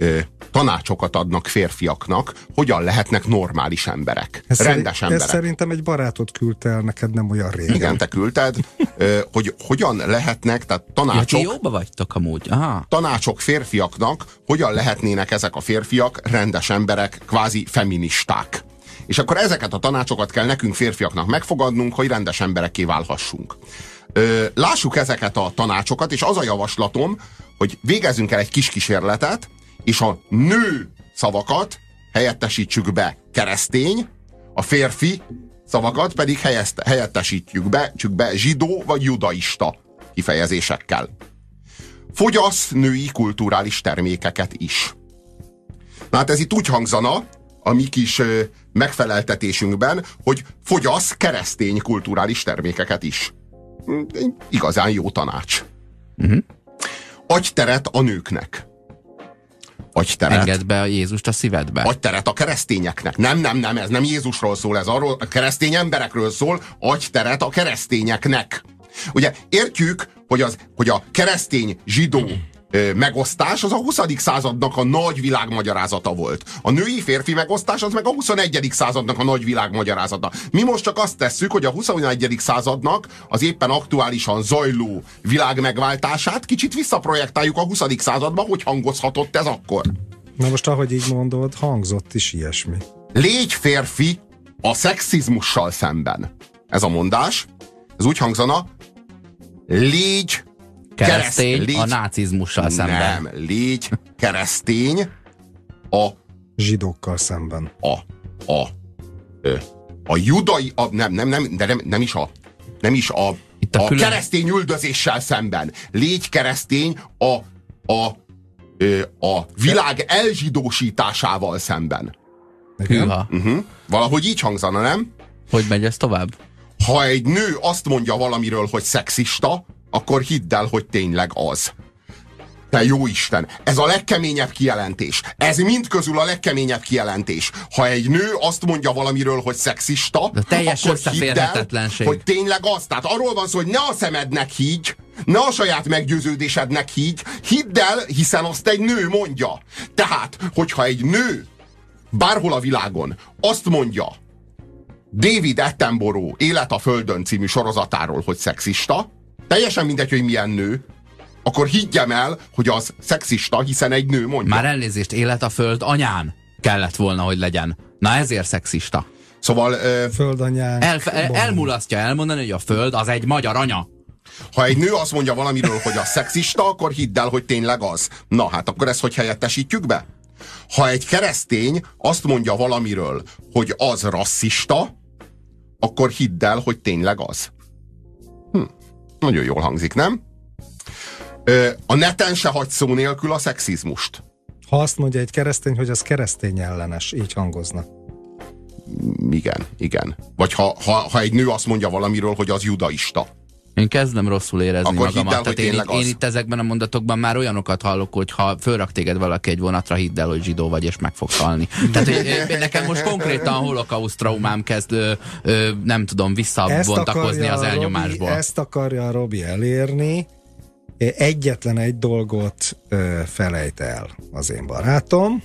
eh, tanácsokat adnak férfiaknak, hogyan lehetnek normális emberek, Ez rendes szerint- Ez emberek. szerintem egy barátod küldte el neked nem olyan régen. Igen, te küldted, eh, hogy hogyan lehetnek, tehát Ja, ti tanácsok, jóba vagytok amúgy. Aha. tanácsok férfiaknak, hogyan lehetnének ezek a férfiak rendes emberek, kvázi feministák. És akkor ezeket a tanácsokat kell nekünk férfiaknak megfogadnunk, hogy rendes emberekké válhassunk. Ö, lássuk ezeket a tanácsokat, és az a javaslatom, hogy végezzünk el egy kis kísérletet, és a nő szavakat helyettesítsük be keresztény, a férfi szavakat pedig helyettesítjük be, csak be zsidó vagy judaista kifejezésekkel fogyasz női kulturális termékeket is. Na hát ez itt úgy hangzana, a mi kis megfeleltetésünkben, hogy fogyasz keresztény kulturális termékeket is. Hm, Igazán jó tanács. Mhm. Adj teret a nőknek. Adj teret. Engedd be a Jézust a szívedbe. Adj teret a keresztényeknek. Nem, nem, nem, ez nem Jézusról szól, ez arról a keresztény emberekről szól, adj teret a keresztényeknek. Ugye értjük, hogy, az, hogy a keresztény zsidó megosztás az a 20. századnak a nagy világmagyarázata volt. A női férfi megosztás az meg a 21. századnak a nagy világmagyarázata. Mi most csak azt tesszük, hogy a 21. századnak az éppen aktuálisan zajló világ megváltását kicsit visszaprojektáljuk a 20. századba, hogy hangozhatott ez akkor. Na most, ahogy így mondod, hangzott is ilyesmi. Légy férfi a szexizmussal szemben. Ez a mondás, ez úgy hangzana, légy Keresztény kereszt- légy- a nácizmussal szemben. Nem, légy keresztény a, Zsidókkal szemben. a, a, a judai, a, nem, nem, nem, de nem, nem is a, nem is a, Itt a a külön- keresztény üldözéssel szemben. Légy keresztény a, a, a világ elzsidósításával szemben. Hűha. Uh-huh. Valahogy így hangzana, nem? Hogy megy ez tovább? Ha egy nő azt mondja valamiről, hogy szexista, akkor hidd el, hogy tényleg az. Te jó Isten, ez a legkeményebb kijelentés. Ez mind közül a legkeményebb kijelentés. Ha egy nő azt mondja valamiről, hogy szexista, De teljes akkor hidd el, hogy tényleg az. Tehát arról van szó, hogy ne a szemednek higgy, ne a saját meggyőződésednek higgy, hidd el, hiszen azt egy nő mondja. Tehát, hogyha egy nő bárhol a világon azt mondja, David Attenborough Élet a Földön című sorozatáról, hogy szexista, teljesen mindegy, hogy milyen nő, akkor higgyem el, hogy az szexista, hiszen egy nő mondja. Már elnézést, élet a föld anyán kellett volna, hogy legyen. Na ezért szexista. Szóval, ö, Földanyánk. El, el, elmulasztja elmondani, hogy a föld az egy magyar anya. ha egy nő azt mondja valamiről, hogy a szexista, akkor hidd el, hogy tényleg az. Na hát akkor ezt hogy helyettesítjük be? Ha egy keresztény azt mondja valamiről, hogy az rasszista, akkor hidd el, hogy tényleg az. Nagyon jól hangzik, nem? A neten se hagy szó nélkül a szexizmust. Ha azt mondja egy keresztény, hogy az keresztény ellenes, így hangozna. Igen, igen. Vagy ha, ha, ha egy nő azt mondja valamiről, hogy az judaista. Én kezdem rosszul érezni Akkor hidd magamat. el, hogy Tehát én, én az. itt ezekben a mondatokban már olyanokat hallok, hogy ha fölrak téged valaki egy vonatra, hidd el, hogy zsidó vagy, és meg fogsz halni. Tehát hogy, ö, nekem most konkrétan holokauszt traumám kezd, ö, ö, nem tudom, visszabontakozni az elnyomásból. Robi, ezt akarja a Robi elérni. Egyetlen egy dolgot ö, felejt el az én barátom,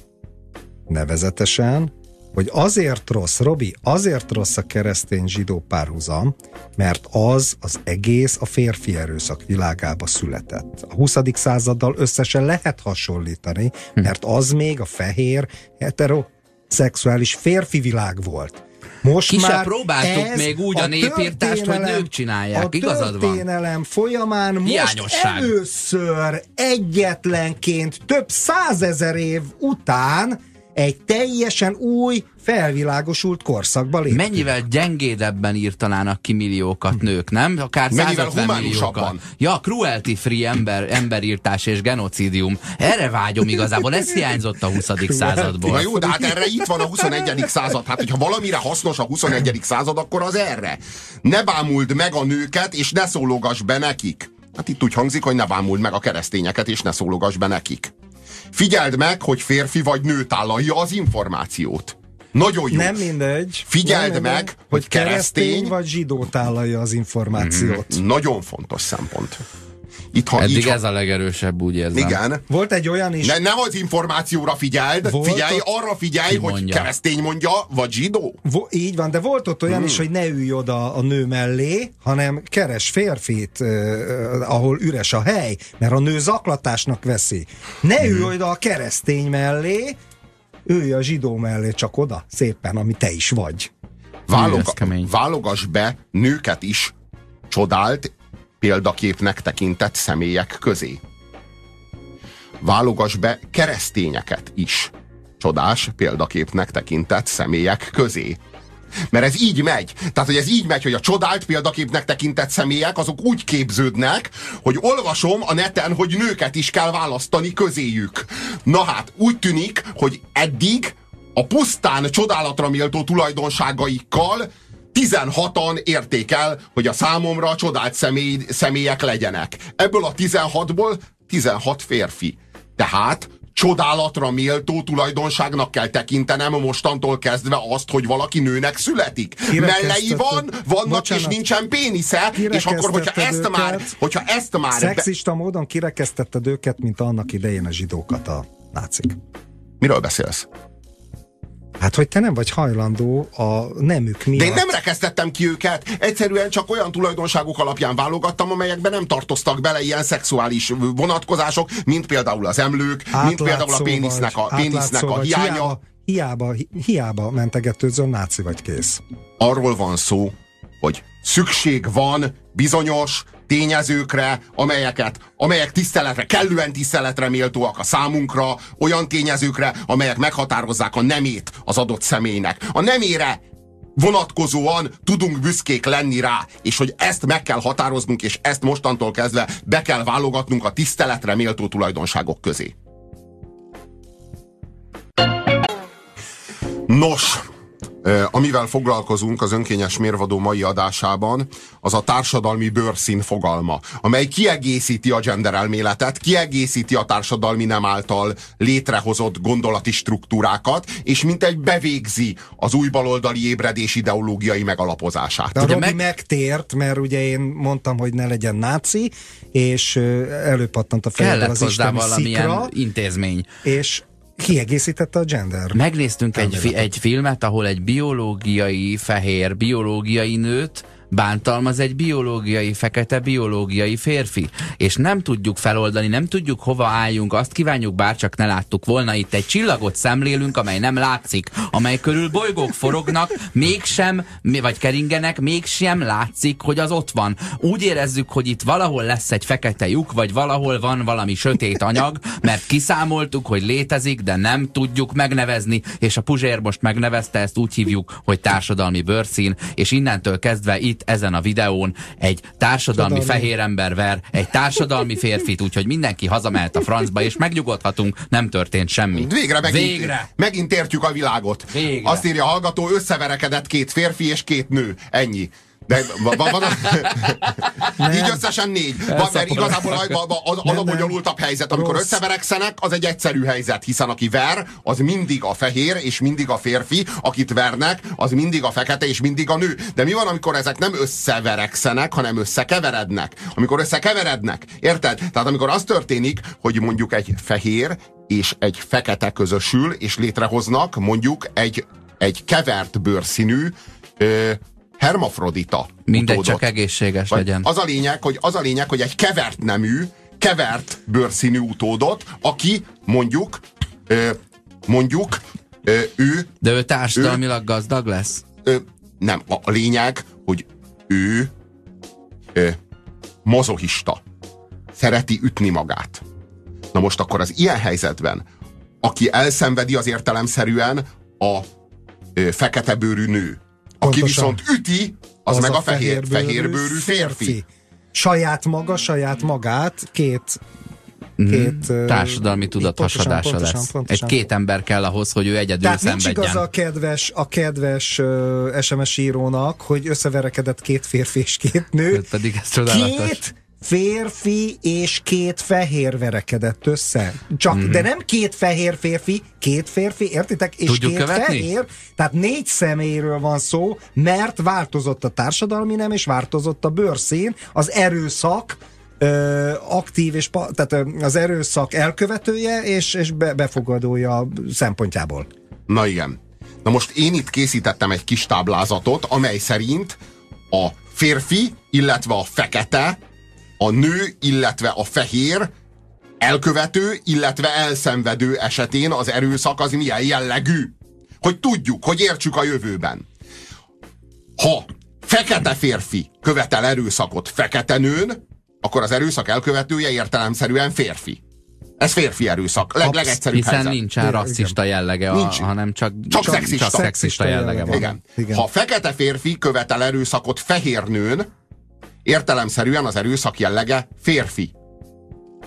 nevezetesen, hogy azért rossz, Robi, azért rossz a keresztény-zsidó párhuzam, mert az az egész a férfi erőszak világába született. A 20. századdal összesen lehet hasonlítani, mert az még a fehér, heteroszexuális férfi világ volt. Most Ki már próbáltuk ez még úgy a népírtást, hogy nők csinálják. A Igazad van. történelem folyamán most először egyetlenként több százezer év után egy teljesen új, felvilágosult korszakba léptünk. Mennyivel gyengédebben írtanának ki milliókat nők, nem? Akár Mennyivel 150 humánusabban. milliókat. Ja, cruelty free ember, emberírtás és genocidium. Erre vágyom igazából, ez hiányzott a 20. századból. Na jó, de hát erre itt van a 21. század. Hát, hogyha valamire hasznos a 21. század, akkor az erre. Ne bámuld meg a nőket, és ne szólogass be nekik. Hát itt úgy hangzik, hogy ne bámuld meg a keresztényeket, és ne szólogass be nekik. Figyeld meg, hogy férfi vagy nő tálalja az információt. Nagyon jó. Nem mindegy. Figyeld nem meg, hogy keresztény- vagy zsidó tálalja az információt. Nagyon fontos szempont. Itt, ha Eddig így, ez a legerősebb, úgy érzem. Igen. Volt egy olyan is, Ne, ne az információra figyeld, Volt figyelj, ott- arra figyelj, Ki hogy mondja? keresztény mondja, vagy zsidó. Vo- így van, de volt ott olyan Hmm. is, hogy ne ülj oda a nő mellé, hanem keres férfit, uh, ahol üres a hely, mert a nő zaklatásnak veszi. Ne Hmm. ülj oda a keresztény mellé, ülj a zsidó mellé csak oda, szépen, ami te is vagy. Válog, ez kemény. válogass be nőket is csodált példaképnek tekintett személyek közé. Válogass be keresztényeket is csodás példaképnek tekintett személyek közé. Mert ez így megy. Tehát, hogy ez így megy, hogy a csodált példaképnek tekintett személyek, azok úgy képződnek, hogy olvasom a neten, hogy nőket is kell választani közéjük. Na hát, úgy tűnik, hogy eddig a pusztán csodálatra méltó tulajdonságaikkal 16-an érték el, hogy a számomra csodált személy, személyek legyenek. Ebből a 16-ból 16 férfi. Tehát csodálatra méltó tulajdonságnak kell tekintenem mostantól kezdve azt, hogy valaki nőnek születik. Mellei van, vannak Bocsánat, és nincsen pénisze, és akkor, hogyha ezt őket, már, hogyha ezt már... Szexista be... módon kirekesztetted őket, mint annak idején a zsidókat a nácik. Miről beszélsz? Hát, hogy te nem vagy hajlandó a nemük miatt. De én nem rekesztettem ki őket, egyszerűen csak olyan tulajdonságok alapján válogattam, amelyekben nem tartoztak bele ilyen szexuális vonatkozások, mint például az emlők, átlátszó mint például a pénisznek a, pénisznek a hiánya. Hiába, hiába, hiába mentegetőzön, náci vagy kész. Arról van szó, hogy szükség van bizonyos tényezőkre, amelyeket, amelyek tiszteletre, kellően tiszteletre méltóak a számunkra, olyan tényezőkre, amelyek meghatározzák a nemét az adott személynek. A nemére vonatkozóan tudunk büszkék lenni rá, és hogy ezt meg kell határoznunk, és ezt mostantól kezdve be kell válogatnunk a tiszteletre méltó tulajdonságok közé. Nos, Amivel foglalkozunk az önkényes mérvadó mai adásában, az a társadalmi bőrszín fogalma, amely kiegészíti a gender elméletet, kiegészíti a társadalmi nem által létrehozott gondolati struktúrákat, és mint egy bevégzi az új baloldali ébredés ideológiai megalapozását. De a Robi meg... megtért, mert ugye én mondtam, hogy ne legyen náci, és előpattant a fejében az isteni szikra. intézmény. És kiegészítette a gender. Megnéztünk egy, fi, egy filmet, ahol egy biológiai fehér, biológiai nőt bántalmaz egy biológiai, fekete biológiai férfi. És nem tudjuk feloldani, nem tudjuk hova álljunk, azt kívánjuk, bár csak ne láttuk volna itt egy csillagot szemlélünk, amely nem látszik, amely körül bolygók forognak, mégsem, vagy keringenek, mégsem látszik, hogy az ott van. Úgy érezzük, hogy itt valahol lesz egy fekete lyuk, vagy valahol van valami sötét anyag, mert kiszámoltuk, hogy létezik, de nem tudjuk megnevezni, és a Puzsér most megnevezte, ezt úgy hívjuk, hogy társadalmi bőrszín, és innentől kezdve itt ezen a videón egy társadalmi Tudalmi. fehér ember ver egy társadalmi férfit, úgyhogy mindenki hazamelt a francba, és megnyugodhatunk, nem történt semmi. Végre megint, Végre. megint értjük a világot. Végre. Azt írja a hallgató, összeverekedett két férfi és két nő. Ennyi. De van, van, van így összesen négy. Van, mert igazából az, az a bonyolultabb helyzet. Amikor összeverekszenek, az egy egyszerű helyzet, hiszen aki ver, az mindig a fehér és mindig a férfi, akit vernek, az mindig a fekete és mindig a nő. De mi van, amikor ezek nem összeverekszenek, hanem összekeverednek? Amikor összekeverednek, érted? Tehát amikor az történik, hogy mondjuk egy fehér és egy fekete közösül, és létrehoznak mondjuk egy, egy kevert bőrszínű ö, hermafrodita Mindegy, utódot. csak egészséges Vagy legyen. Az a, lényeg, hogy, az a lényeg, hogy egy kevert nemű, kevert bőrszínű utódot, aki mondjuk, mondjuk ő... De ő társadalmilag ő, gazdag lesz? Nem, a, a lényeg, hogy ő ö, mozohista. Szereti ütni magát. Na most akkor az ilyen helyzetben, aki elszenvedi az értelemszerűen a ö, fekete bőrű nő, aki viszont üti, az, az meg a, a fehér, fehérbőrű férfi. férfi. Saját maga, saját magát, két mhm. két... Mm, társadalmi tudathasadása pontosan, lesz. Pontosan. Egy két ember kell ahhoz, hogy ő egyedül Tehát szenvedjen. nincs igaz a kedves, a kedves uh, SMS írónak, hogy összeverekedett két férfi és két nő. Pedig ez csodálatos. Két férfi és két fehér verekedett össze. Csak, mm-hmm. de nem két fehér férfi, két férfi, értitek? És Tudjuk két követni? fehér, tehát négy személyről van szó, mert változott a társadalmi nem, és változott a bőrszín, az erőszak, ö, aktív, és tehát az erőszak elkövetője és, és be, befogadója szempontjából. Na igen. Na most én itt készítettem egy kis táblázatot, amely szerint a férfi, illetve a fekete a nő, illetve a fehér elkövető, illetve elszenvedő esetén az erőszak az milyen jellegű. Hogy tudjuk, hogy értsük a jövőben. Ha fekete férfi követel erőszakot fekete nőn, akkor az erőszak elkövetője értelemszerűen férfi. Ez férfi erőszak. Leg, legegyszerűbb Hiszen helyzet. nincsen rasszista jellege, a, Nincs. hanem csak, csak, csak szexista. Csak szexista jellege van. Igen. Igen. Ha fekete férfi követel erőszakot fehér nőn, értelemszerűen az erőszak jellege férfi.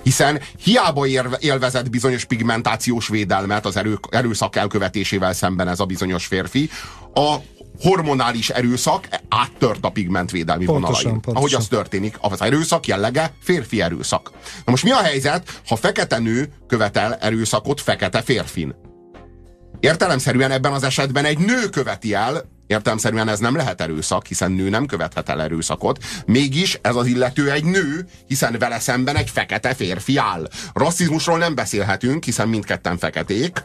Hiszen hiába élvezett bizonyos pigmentációs védelmet az erő, erőszak elkövetésével szemben ez a bizonyos férfi, a hormonális erőszak áttört a pigmentvédelmi Pontosan, vonalain. pontosan. Ahogy az történik. Az erőszak jellege férfi erőszak. Na most mi a helyzet, ha fekete nő követel erőszakot fekete férfin? Értelemszerűen ebben az esetben egy nő követi el, értelemszerűen ez nem lehet erőszak, hiszen nő nem követhet el erőszakot, mégis ez az illető egy nő, hiszen vele szemben egy fekete férfi áll. Rasszizmusról nem beszélhetünk, hiszen mindketten feketék,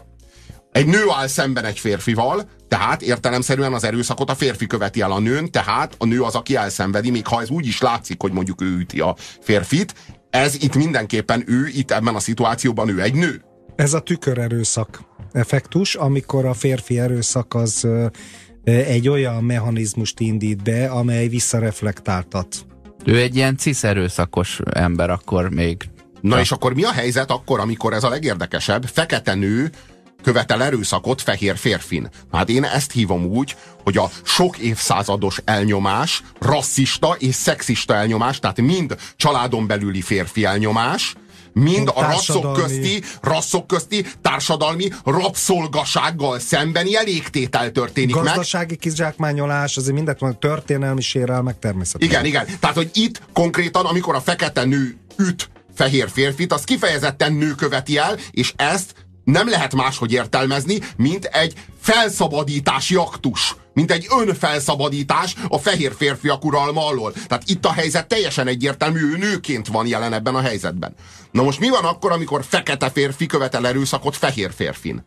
egy nő áll szemben egy férfival, tehát értelemszerűen az erőszakot a férfi követi el a nőn, tehát a nő az, aki elszenvedi, még ha ez úgy is látszik, hogy mondjuk ő üti a férfit, ez itt mindenképpen ő, itt ebben a szituációban ő egy nő. Ez a tükörerőszak effektus, amikor a férfi erőszak az egy olyan mechanizmust indít be, amely visszareflektáltat. Ő egy ilyen cisz erőszakos ember akkor még. Na és akkor mi a helyzet akkor, amikor ez a legérdekesebb, fekete nő követel erőszakot fehér férfin. Hát én ezt hívom úgy, hogy a sok évszázados elnyomás, rasszista és szexista elnyomás, tehát mind családon belüli férfi elnyomás, mind a rasszok közti, rasszok közti társadalmi rabszolgasággal szembeni elégtétel történik meg. Gazdasági kizsákmányolás, azért mindent van, történelmi sérelmek természetesen. Igen, igen. Tehát, hogy itt konkrétan, amikor a fekete nő üt fehér férfit, az kifejezetten nő követi el, és ezt nem lehet máshogy értelmezni, mint egy felszabadítási aktus. Mint egy önfelszabadítás a fehér férfiak uralma alól. Tehát itt a helyzet teljesen egyértelmű, ő nőként van jelen ebben a helyzetben. Na most mi van akkor, amikor fekete férfi követel erőszakot fehér férfin?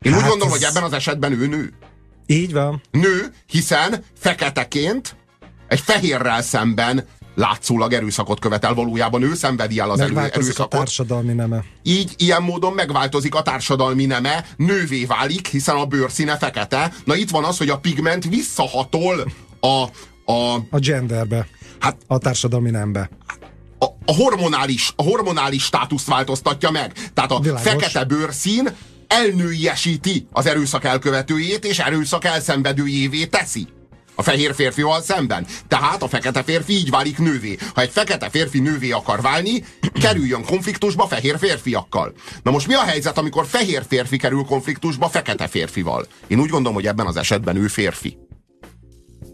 Én Hát úgy gondolom, ez- hogy ebben az esetben ő nő. Így van. Nő, hiszen feketeként egy fehérrel szemben látszólag erőszakot követel, valójában ő szenvedi el az Megváltozik a erőszakot. társadalmi neme. Így, ilyen módon megváltozik a társadalmi neme, nővé válik, hiszen a bőrszíne fekete. Na itt van az, hogy a pigment visszahatol a, a, A genderbe, hát a társadalmi nembe. A, hormonális, a hormonális státuszt változtatja meg. Tehát a Világos. fekete bőrszín elnőiesíti az erőszak elkövetőjét, és erőszak elszenvedőjévé teszi. A fehér férfival szemben. Tehát a fekete férfi így válik nővé. Ha egy fekete férfi nővé akar válni, kerüljön konfliktusba fehér férfiakkal. Na most mi a helyzet, amikor fehér férfi kerül konfliktusba fekete férfival? Én úgy gondolom, hogy ebben az esetben ő férfi.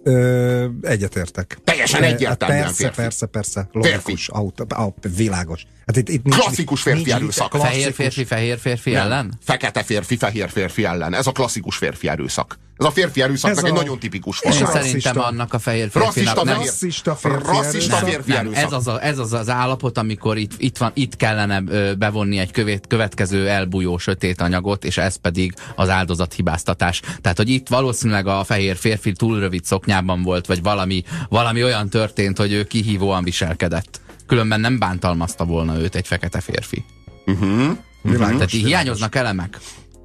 Ö, egyetértek. Teljesen Ö, egyértelműen persze, férfi. persze, persze. Logikus, autó, au, világos. Hát itt, itt nincs, Klasszikus férfi nincs- erőszak. klasszikus. Fehér férfi, fehér férfi Nem. ellen? Fekete férfi, fehér férfi ellen. Ez a klasszikus férfi erőszak. Ez a férfi erőszaknak Ez egy a- nagyon tipikus És Én rasszista. szerintem annak a fehér Rasszista férfinak nem, fehér- Rasszista férfi Rasszista férfi nem, ez, az a, ez az az állapot, amikor itt, itt, van, itt kellene bevonni egy követ, következő elbújó sötét anyagot, és ez pedig az áldozat hibáztatás. Tehát, hogy itt valószínűleg a fehér férfi túl rövid szoknyában volt, vagy valami, valami olyan történt, hogy ő kihívóan viselkedett. Különben nem bántalmazta volna őt egy fekete férfi. Világos, Tehát így hiányoznak elemek.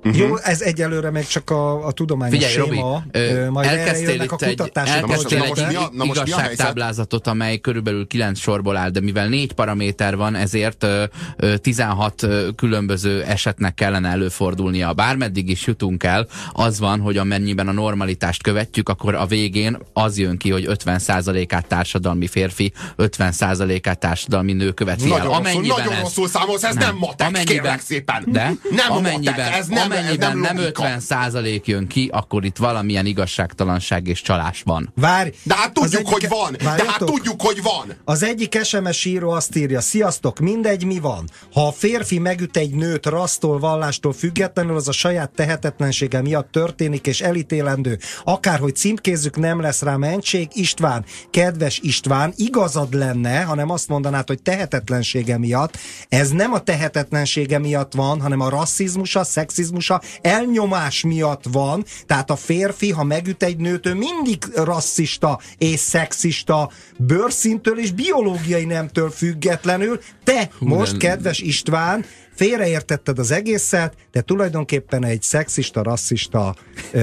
Jó, ez egyelőre még csak a, a tudományos Figyelj, Robi, séma. ö, Ö, majd elkezdtél jönnek a itt egy, kutatások. elkezdtél egy a- igazságtáblázatot, amely körülbelül 9 sorból áll, de mivel négy paraméter van, ezért ö, ö, 16 ö, különböző esetnek kellene előfordulnia. Bármeddig is jutunk el, az van, hogy amennyiben a normalitást követjük, akkor a végén az jön ki, hogy 50%-át társadalmi férfi, 50%-át társadalmi nő követi Nagyon el. rosszul, nagyon rosszul számolsz, ez nem, matek, kérlek szépen. De nem amennyiben, matek, ez nem, amennyiben nem, nem logika. 50 százalék jön ki, akkor itt valamilyen igazságtalanság és csalás van. Várj! De hát tudjuk, Az hogy egyik- van. De hát Várjatok. tudjuk, hogy van. Az egyik SMS író azt írja, sziasztok, mindegy mi van. Ha a férfi megüt egy nőt rasztól, vallástól függetlenül, az a saját tehetetlensége miatt történik és elítélendő. Akárhogy címkézzük, nem lesz rá mentség. István, kedves István, igazad lenne, hanem azt mondanád, hogy tehetetlensége miatt. Ez nem a tehetetlensége miatt van, hanem a rasszizmusa, elnyomás miatt van. Tehát a férfi, ha megüt egy nőt, ő mindig rasszista és szexista, bőrszintől és biológiai nemtől függetlenül. Te most, de- kedves István, félreértetted az egészet, de tulajdonképpen egy szexista, rasszista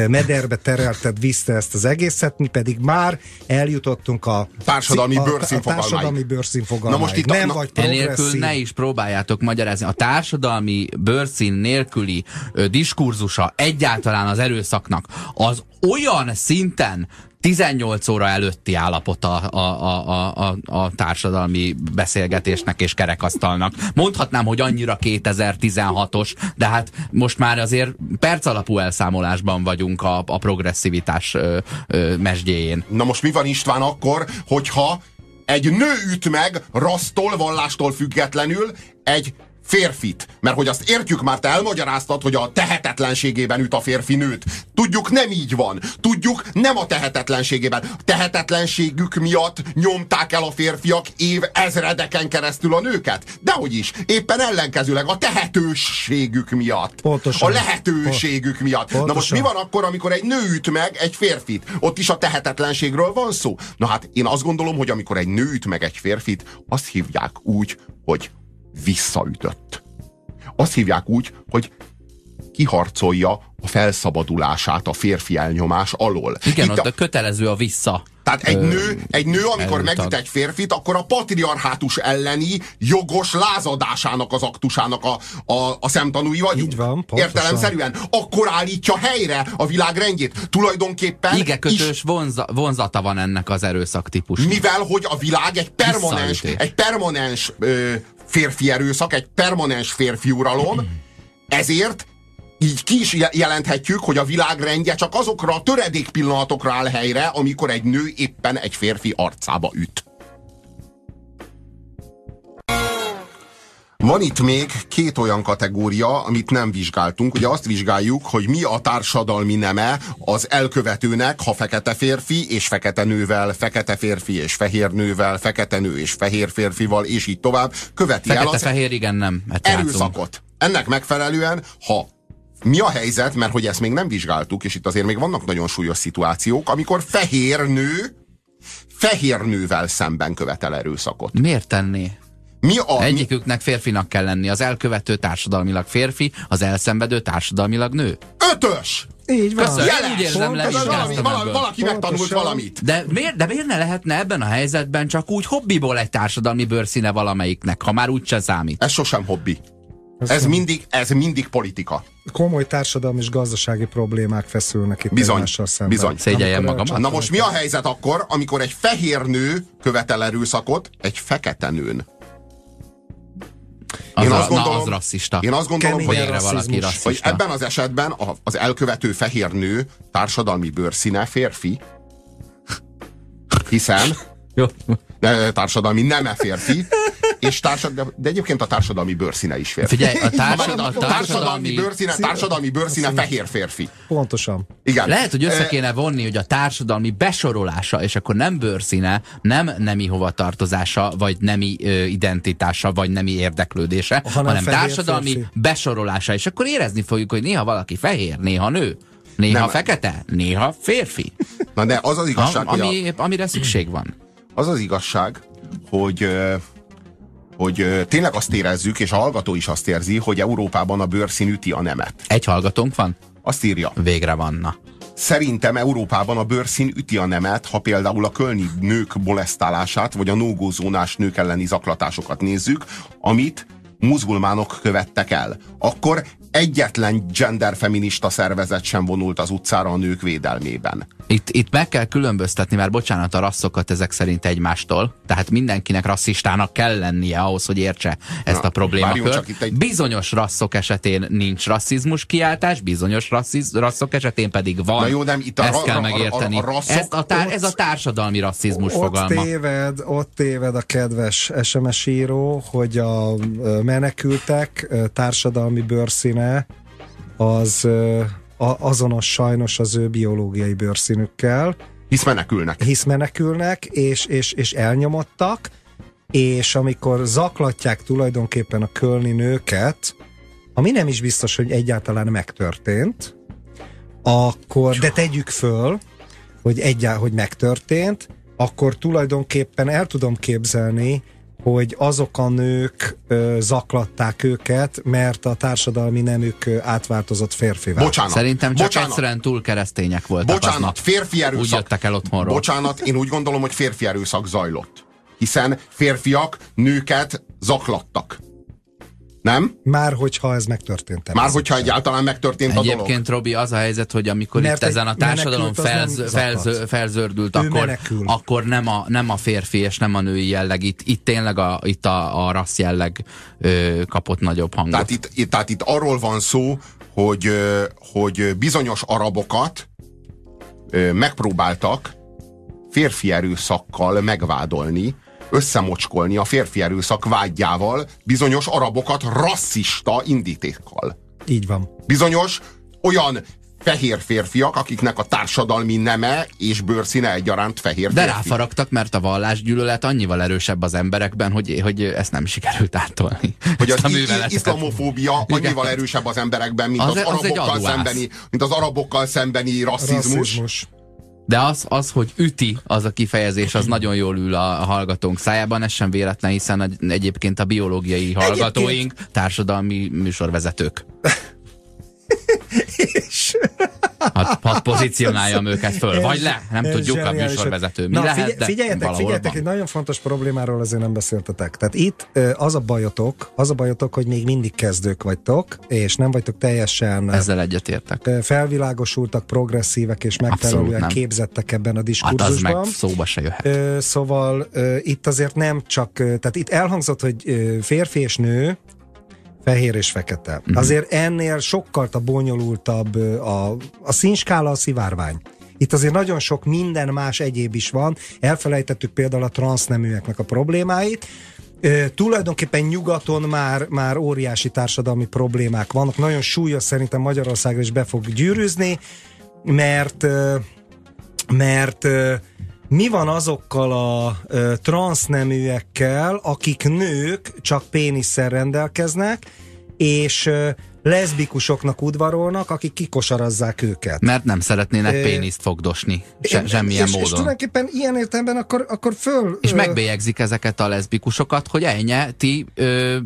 mederbe terelted vissza ezt az egészet, mi pedig már eljutottunk a Társadalmi a, a bőrszínfogalmáig. társadalmi bőrszínfogalmáig. Na most itt a- nem na- vagy Enélkül ne is próbáljátok magyarázni. A társadalmi bőrszín nélküli ö, diskurzusa egyáltalán az erőszaknak az olyan szinten 18 óra előtti állapota a, a, a, a, a társadalmi beszélgetésnek és kerekasztalnak. Mondhatnám, hogy annyira 2016-os, de hát most már azért perc alapú elszámolásban vagyunk a, a progresszivitás mesdjéjén. Na most mi van István akkor, hogyha egy nő üt meg rasztól, vallástól függetlenül egy férfit. Mert hogy azt értjük már, te elmagyaráztad, hogy a tehetetlenségében üt a férfi nőt. Tudjuk, nem így van. Tudjuk, nem a tehetetlenségében. A tehetetlenségük miatt nyomták el a férfiak év ezredeken keresztül a nőket. Dehogy is. Éppen ellenkezőleg a tehetőségük miatt. Pontosan. A lehetőségük miatt. Pontosan. Na most mi van akkor, amikor egy nő üt meg egy férfit? Ott is a tehetetlenségről van szó. Na hát én azt gondolom, hogy amikor egy nő üt meg egy férfit, azt hívják úgy, hogy visszaütött. Azt hívják úgy, hogy kiharcolja a felszabadulását a férfi elnyomás alól. Igen, Itt ott a, a kötelező a vissza. tehát egy ö, nő, egy nő, amikor megüt egy férfit, akkor a patriarhátus elleni jogos lázadásának az aktusának a, a, a szemtanúi vagyunk. Így van, pontosan. Értelemszerűen. Akkor állítja helyre a világ rendjét. Tulajdonképpen Igen, is vonza, vonzata van ennek az erőszak típusnak. mivel hogy a világ egy permanens, egy permanens ö, férfi erőszak, egy permanens férfi uralom, ezért így ki is je- jelenthetjük, hogy a világ rendje csak azokra a töredék pillanatokra áll helyre, amikor egy nő éppen egy férfi arcába üt. Van itt még két olyan kategória, amit nem vizsgáltunk. Ugye azt vizsgáljuk, hogy mi a társadalmi neme az elkövetőnek, ha fekete férfi és fekete nővel, fekete férfi és fehér nővel, fekete nő és fehér férfival, és így tovább követi el az Fekete-fehér, igen, nem. Erőszakot. Ennek megfelelően, ha mi a helyzet, mert hogy ezt még nem vizsgáltuk, és itt azért még vannak nagyon súlyos szituációk, amikor fehér nő fehér nővel szemben követel erőszakot. Miért tenné? Mi a... Egyiküknek férfinak kell lenni, az elkövető társadalmilag férfi, az elszenvedő társadalmilag nő. ötös! Így van. Köszönöm. Jeles! Úgy érzem, levizsgáztam valami, valaki megtanult Pontosan. valamit. De miért, de miért ne lehetne ebben a helyzetben csak úgy hobbiból egy társadalmi bőrszíne valamelyiknek, ha már úgyse számít? Ez sosem hobbi. Ez mindig, ez mindig politika. Komoly társadalmi és gazdasági problémák feszülnek itt Bizony, egymással szemben. bizony. Szégyeljem Amikor magamat. Na most mi a helyzet akkor, amikor egy fehér nő követel erőszakot egy fekete nőn? Az, Én azt gondolom- na, az rasszista. Én azt gondolom, Kemény hogy, valaki Hogy ebben az esetben a, az elkövető fehér nő társadalmi bőrszíne férfi, hiszen Jó. Társadalmi neme férfi, és társad, de egyébként a társadalmi bőrszíne is férfi. Figyelj, a, A, társad, a társadalmi, társadalmi... bőrszíne, társadalmi bőrszíne fehér férfi. Pontosan. Igen. Lehet, hogy össze kéne vonni, hogy a társadalmi besorolása, és akkor nem bőrszíne, nem nemi hovatartozása, vagy nemi ö, identitása, vagy nemi érdeklődése, Hanem hanem társadalmi férfi. besorolása, és akkor érezni fogjuk, hogy néha valaki fehér, néha nő, néha Nem. fekete, néha férfi. Na de az az igazság, A, hogy a, ami, amire szükség van. Az az igazság, hogy hogy tényleg azt érezzük, és a hallgató is azt érzi, hogy Európában a bőrszín üti a nemet. Egy hallgatónk van? Azt írja. Végre vanna. Szerintem Európában a bőrszín üti a nemet, ha például a kölni nők molesztálását, vagy a nógózónás nők elleni zaklatásokat nézzük, amit muzulmánok követtek el. Akkor egyetlen genderfeminista szervezet sem vonult az utcára a nők védelmében. Itt, itt meg kell különböztetni, mert bocsánat, a rasszokat ezek szerint egymástól. Tehát mindenkinek rasszistának kell lennie ahhoz, hogy értse ezt Na, a problémakört. egy- Bizonyos rasszok esetén nincs rasszizmus kiáltás, bizonyos rassziz, rasszok esetén pedig van. Na jó, nem, itt a ezt kell a- a- megérteni. a rasszok- ezt a tár, ott- ez a társadalmi rasszizmus Ott fogalma. téved, ott téved a kedves SMS író, hogy a menekültek társadalmi bőrszíne az ö, a, azonos sajnos az ő biológiai bőrszínükkel, Hisz menekülnek. hisz menekülnek, és, és, és elnyomottak, és amikor zaklatják tulajdonképpen a kölni nőket, ami nem is biztos, hogy egyáltalán megtörtént, akkor, de tegyük föl, hogy egyáltalán, hogy megtörtént, akkor tulajdonképpen el tudom képzelni, hogy azok a nők ö, zaklatták őket, mert a társadalmi nemük átváltozott férfivá. Bocsánat. Szerintem csak bocsánat. egyszerűen túl keresztények voltak Bocsánat, aznap. férfi erőszak. Úgy jöttek el otthonról. Bocsánat, én úgy gondolom, hogy férfi erőszak zajlott. Hiszen férfiak nőket zaklattak. Nem? Már hogyha ez megtörtént. Már hogyha egyáltalán megtörtént a dolog. Egyébként, Robi, az a helyzet, hogy amikor Mert itt ezen a társadalom felz, felz, felzördült, akkor, menekül. akkor nem, a, nem a férfi és nem a női jelleg. Itt, itt tényleg a, itt a, a rassz jelleg ö, kapott nagyobb hangot. Tehát itt, itt, tehát itt arról van szó, hogy, hogy bizonyos arabokat ö, megpróbáltak férfi erőszakkal megvádolni, összemocskolni a férfi erőszak vágyjával bizonyos arabokat rasszista indítékkal. Így van. Bizonyos olyan fehér férfiak, akiknek a társadalmi neme és bőrszíne egyaránt fehér De férfi. ráfaragtak, mert a vallásgyűlölet annyival erősebb az emberekben, hogy, hogy ezt nem sikerült átolni. hogy az iszlamofóbia annyival erősebb az emberekben, mint az, Az- az egy arabokkal szembeni, mint az arabokkal szembeni rasszizmus. Rasszizmus. De az, az, hogy üti az a kifejezés, az nagyon jól ül a, a hallgatónk szájában, ez sem véletlen, hiszen egy- egyébként a biológiai hallgatóink társadalmi műsorvezetők. (laughs) Pozícionáljam őket föl. Vagy le, nem tudjuk a műsorvezető. Mi Na, lehet, figyeljetek, figyeljetek, van. egy nagyon fontos problémáról azért nem beszéltetek. Tehát itt az a bajotok, az a bajotok, hogy még mindig kezdők vagytok, és nem vagytok teljesen Ezzel egyetértek. felvilágosultak, progresszívek és megfelelően képzettek ebben a Hát az diskurzusban. meg szóba se jöhet. Szóval itt azért nem csak, tehát itt elhangzott, hogy férfi és nő, fehér és fekete. Mhm. Azért ennél sokkal a bonyolultabb a, a színskála, a szivárvány. Itt azért nagyon sok minden más egyéb is van. Elfelejtettük például a transzneműeknek a problémáit. Ö, tulajdonképpen nyugaton már, már óriási társadalmi problémák vannak. Nagyon súlyos szerintem Magyarországra is be fog gyűrűzni, mert mert mi van azokkal a ö, transzneműekkel, akik nők, csak pénisszel rendelkeznek, és ö, leszbikusoknak udvarolnak, akik kikosarazzák őket. Mert nem szeretnének péniszt fogdosni. Se, És- semmilyen és, És módon. tulajdonképpen ilyen értelemben akkor, akkor föl... És ö, megbélyegzik ezeket a leszbikusokat, hogy ennyi, ti ö,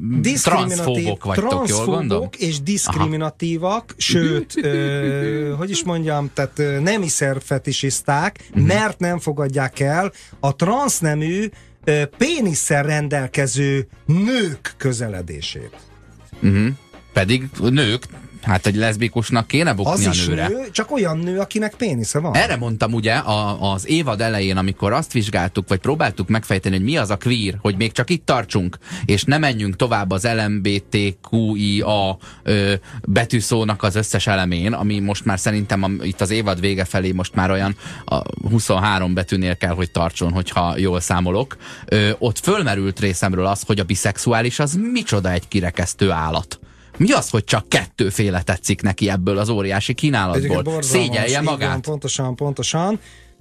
transzfóbok vagytok, jól transzfóbok gondolom? és diszkriminatívak, sőt, ö, hogy is mondjam, tehát nemi szerfetisiszták, Mhm. mert nem fogadják el a transznemű pénisszel rendelkező nők közeledését. Uh-huh. Pedig nők, hát egy leszbikusnak kéne bukni Az a nőre. nő, csak olyan nő, akinek pénisze van. Erre mondtam ugye a, az évad elején, amikor azt vizsgáltuk, vagy próbáltuk megfejteni, hogy mi az a queer, hogy még csak itt tartsunk, és ne menjünk tovább az LMBTQIA ö, betűszónak az összes elemén, ami most már szerintem a, itt az évad vége felé most már olyan a 23 betűnél kell, hogy tartson, hogyha jól számolok. Ö, ott fölmerült részemről az, hogy a biszexuális az micsoda egy kirekesztő állat. Mi az, hogy csak kettőféle tetszik neki ebből az óriási kínálatból? Szégyelje így van, magát? pontosan, pontosan.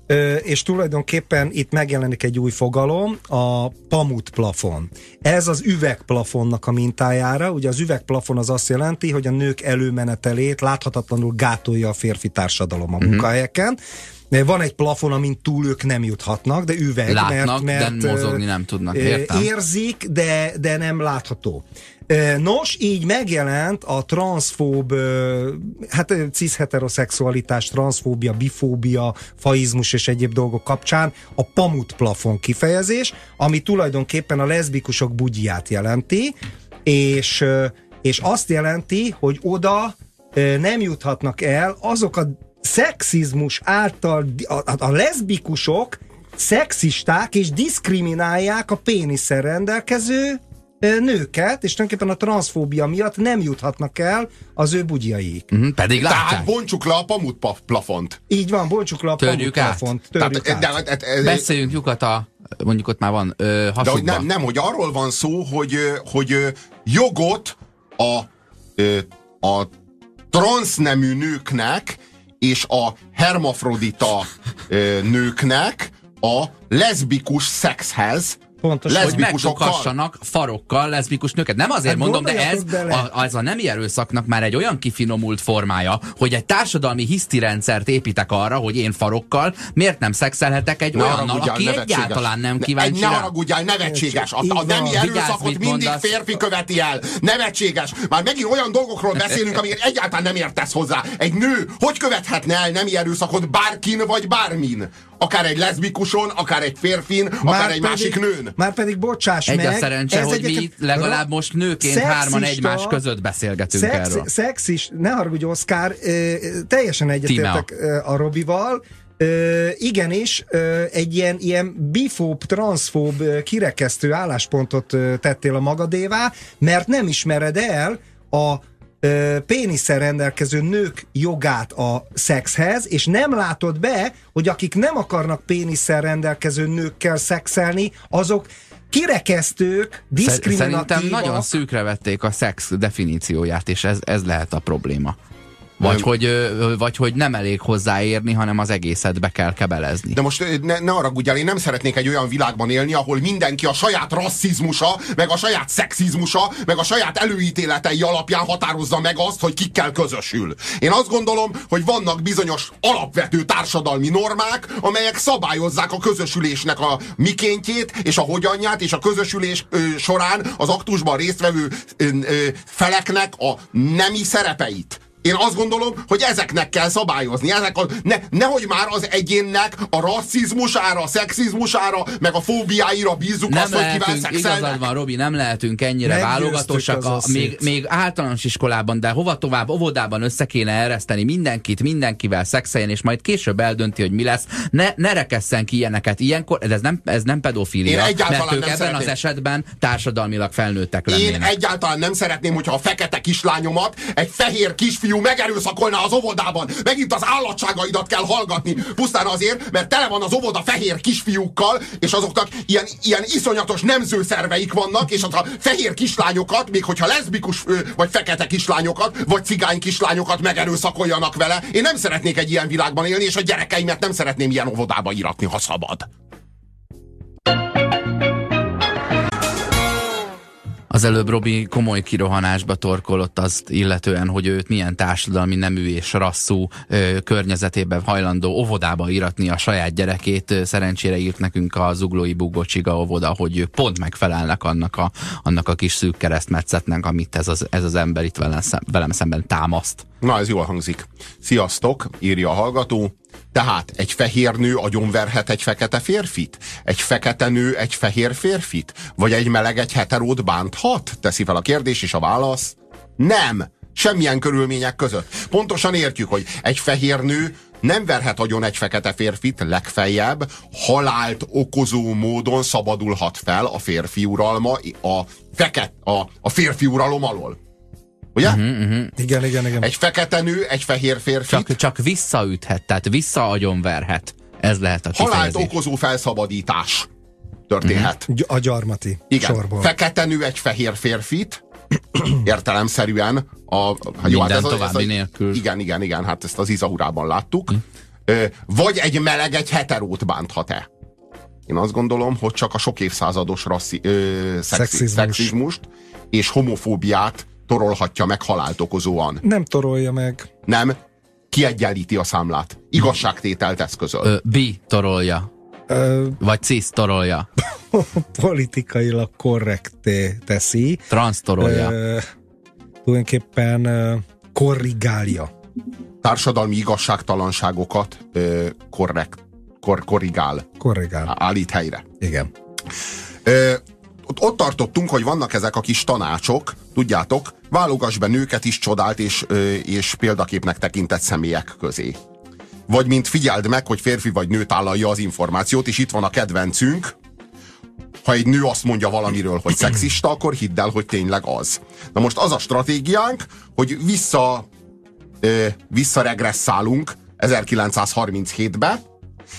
Ö, és tulajdonképpen itt megjelenik egy új fogalom, a pamut plafon. Ez az üvegplafonnak a mintájára, ugye az üvegplafon az azt jelenti, hogy a nők előmenetelét láthatatlanul gátolja a férfi társadalom Mhm. a munkahelyeken. Van egy plafon, amin túl ők nem juthatnak, de üveg, Látnak, mert, mert de mozogni nem tudnak, értem? Érzik, de, de nem látható. Nos, így megjelent a transzfób, hát cis-heteroszexualitás, transzfóbia, bifóbia, faizmus és egyéb dolgok kapcsán a pamut plafon kifejezés, ami tulajdonképpen a leszbikusok bugyját jelenti, és, és azt jelenti, hogy oda nem juthatnak el azok a szexizmus által a, a, leszbikusok szexisták és diszkriminálják a pénisszel rendelkező nőket, és tulajdonképpen a transzfóbia miatt nem juthatnak el az ő bugyjaik. Uh-huh, pedig Tehát látják. bontsuk le a pamut pa- plafont. Így van, bontsuk le a Törjük át. pamutplafont, Törjük Tehát, át. de, de, de, Beszéljünk lyukat a, mondjuk ott már van, ö, de hogy nem, nem, hogy arról van szó, hogy, hogy jogot a, a transznemű nőknek és a hermafrodita nőknek a leszbikus szexhez Pontosan. hogy leszbikusokkal. megdukassanak farokkal leszbikus nőket. Nem azért Hát mondom, de ez a, az a nemi erőszaknak már egy olyan kifinomult formája, hogy egy társadalmi hisztirendszert építek arra, hogy én farokkal miért nem szexelhetek egy Ne olyannal, aki nevetséges. egyáltalán nem Ne- kíváncsi Ne rá. haragudjál, nevetséges. A, a nemi Vigyázz, erőszakot mit mindig mondasz. férfi követi el. Nevetséges. Már megint olyan dolgokról beszélünk, amiért egyáltalán nem értesz hozzá. Egy nő hogy követhetne el nemi erőszakot bárkin vagy bármin? Akár egy leszbikuson, akár egy férfin, akár egy pedig, másik nőn. Már pedig bocsáss egy meg. Egy a szerencse, hogy mi legalább most nőként szexista, hárman egymás között beszélgetünk szex, erről. Szexis, ne haragudj Oszkár, teljesen egyetértek a Robival, Ö, igenis, ö, egy ilyen, ilyen bifób, transzfób, ö, kirekesztő álláspontot ö, tettél a magadévá, mert nem ismered el a péniszer rendelkező nők jogát a szexhez, és nem látod be, hogy akik nem akarnak péniszer rendelkező nőkkel szexelni, azok kirekesztők, diszkriminatíva. Szerintem nagyon szűkre vették a szex definícióját, és ez, ez lehet a probléma. Vagy, hogy, vagy hogy nem elég hozzáérni, hanem az egészet be kell kebelezni. De most ne, ne arra én nem szeretnék egy olyan világban élni, ahol mindenki a saját rasszizmusa, meg a saját szexizmusa, meg a saját előítéletei alapján határozza meg azt, hogy kikkel közösül. Én azt gondolom, hogy vannak bizonyos alapvető társadalmi normák, amelyek szabályozzák a közösülésnek a mikéntjét és a hogyanját, és a közösülés ö, során az aktusban résztvevő ö, ö, feleknek a nemi szerepeit. Én azt gondolom, hogy ezeknek kell szabályozni. Ezek a, ne, nehogy már az egyénnek a rasszizmusára, a szexizmusára, meg a fóbiáira bízzuk nem azt, lehetünk, hogy kivel szexelnek. Igazad van, Robi, nem lehetünk ennyire válogatosak. A, még, még általános iskolában, de hova tovább, óvodában össze kéne ereszteni mindenkit, mindenkivel szexeljen, és majd később eldönti, hogy mi lesz. Ne, ne rekesszen ki ilyeneket. Ilyenkor, ez nem, ez nem pedofília, mert ők ebben szeretném. az esetben társadalmilag felnőttek lennének. Én egyáltalán nem szeretném, hogyha a fekete kislányomat egy fehér kisfiú fiú megerőszakolná az óvodában. Megint az állatságaidat kell hallgatni. Pusztán azért, mert tele van az óvoda fehér kisfiúkkal, és azoknak ilyen, ilyen iszonyatos nemzőszerveik vannak, és az a fehér kislányokat, még hogyha leszbikus vagy fekete kislányokat, vagy cigány kislányokat megerőszakoljanak vele. Én nem szeretnék egy ilyen világban élni, és a gyerekeimet nem szeretném ilyen óvodába íratni, ha szabad. Az előbb Robi komoly kirohanásba torkolott azt illetően, hogy őt milyen társadalmi nemű és rasszú ö, környezetében hajlandó óvodába íratni a saját gyerekét. Szerencsére írt nekünk a Zuglói Bugocsiga óvoda, hogy ők pont megfelelnek annak a, annak a kis szűk keresztmetszetnek, amit ez az, ez az ember itt velem, velem szemben támaszt. Na, ez jól hangzik. Sziasztok, írja a hallgató. Tehát egy fehér nő agyonverhet egy fekete férfit? Egy fekete nő egy fehér férfit? Vagy egy meleg egy heterót bánthat? Teszi fel a kérdés, és a válasz nem. Semmilyen körülmények között. Pontosan értjük, hogy egy fehér nő nem verhet agyon egy fekete férfit, legfeljebb halált okozó módon szabadulhat fel a férfi uralma, a, feket, a, a férfi uralom alól. Ugye? Uh-huh, uh-huh. Igen, igen, igen. Egy fekete nő, egy fehér férfi. Csak, csak visszaüthet, tehát verhet. Ez lehet a kifejezés. Halált okozó felszabadítás történhet. Uh-huh. A gyarmati Igen. sorból. Fekete nő egy fehér férfit, (clears throat) értelemszerűen a, hát jó, hát ez a, ez a, nélkül. Igen, igen, igen, hát ezt az Izahurában láttuk. Uh-huh. Vagy egy meleg egy heterót bánthat-e? Én azt gondolom, hogy csak a sok évszázados rasszi, ö, szexizmus. szexizmust és homofóbiát torolhatja meg halált okozóan. Nem torolja meg. Nem. Kiegyenlíti a számlát. Igazságtételt eszközöl. Ö, B torolja. Ö, Vagy cis torolja. (laughs) Politikailag korrekté teszi. Trans torolja. Ö, tulajdonképpen ö, korrigálja. Társadalmi igazságtalanságokat ö, korrekt, kor, korrigál. Korrigál. Állít helyre. Igen. Ö, ott, ott tartottunk, hogy vannak ezek a kis tanácsok, tudjátok, válogass be nőket is csodált és, és példaképnek tekintett személyek közé. Vagy mint figyeld meg, hogy férfi vagy nő tálalja az információt, és itt van a kedvencünk, ha egy nő azt mondja valamiről, hogy szexista, akkor hidd el, hogy tényleg az. Na most az a stratégiánk, hogy vissza, ö, visszaregresszálunk 1937-be,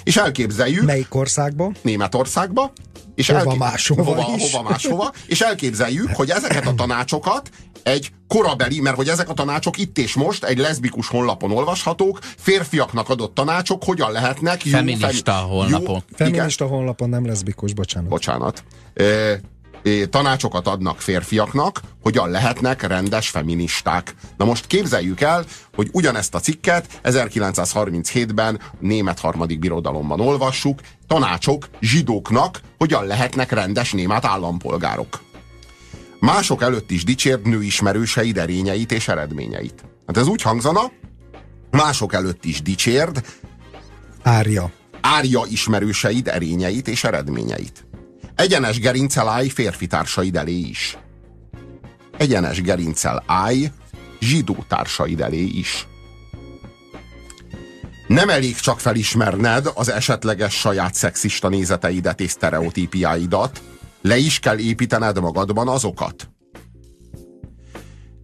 és elképzeljük... Melyik országba? Németországba. És hova elkép... máshova hova, is. hova máshova. És elképzeljük, hogy ezeket a tanácsokat egy korabeli, mert hogy ezek a tanácsok itt és most egy leszbikus honlapon olvashatók, férfiaknak adott tanácsok hogyan lehetnek jó... Feminista fem... honlapon. Jó, Feminista igen. honlapon, nem leszbikus, bocsánat. Bocsánat. E, tanácsokat adnak férfiaknak, hogyan lehetnek rendes feministák. Na most képzeljük el, hogy ugyanezt a cikket 1937-ben német harmadik birodalomban olvassuk, tanácsok zsidóknak, hogyan lehetnek rendes német állampolgárok. Mások előtt is dicsért nőismerőseid erényeit és eredményeit. Hát ez úgy hangzana, mások előtt is dicsérd. Árja. árja ismerőseid erényeit és eredményeit. Egyenes gerincel állj férfi társaid elé is. Egyenes gerincel állj zsidó társaid elé is. Nem elég csak felismerned az esetleges saját szexista nézeteidet és sztereotípiáidat, le is kell építened magadban azokat.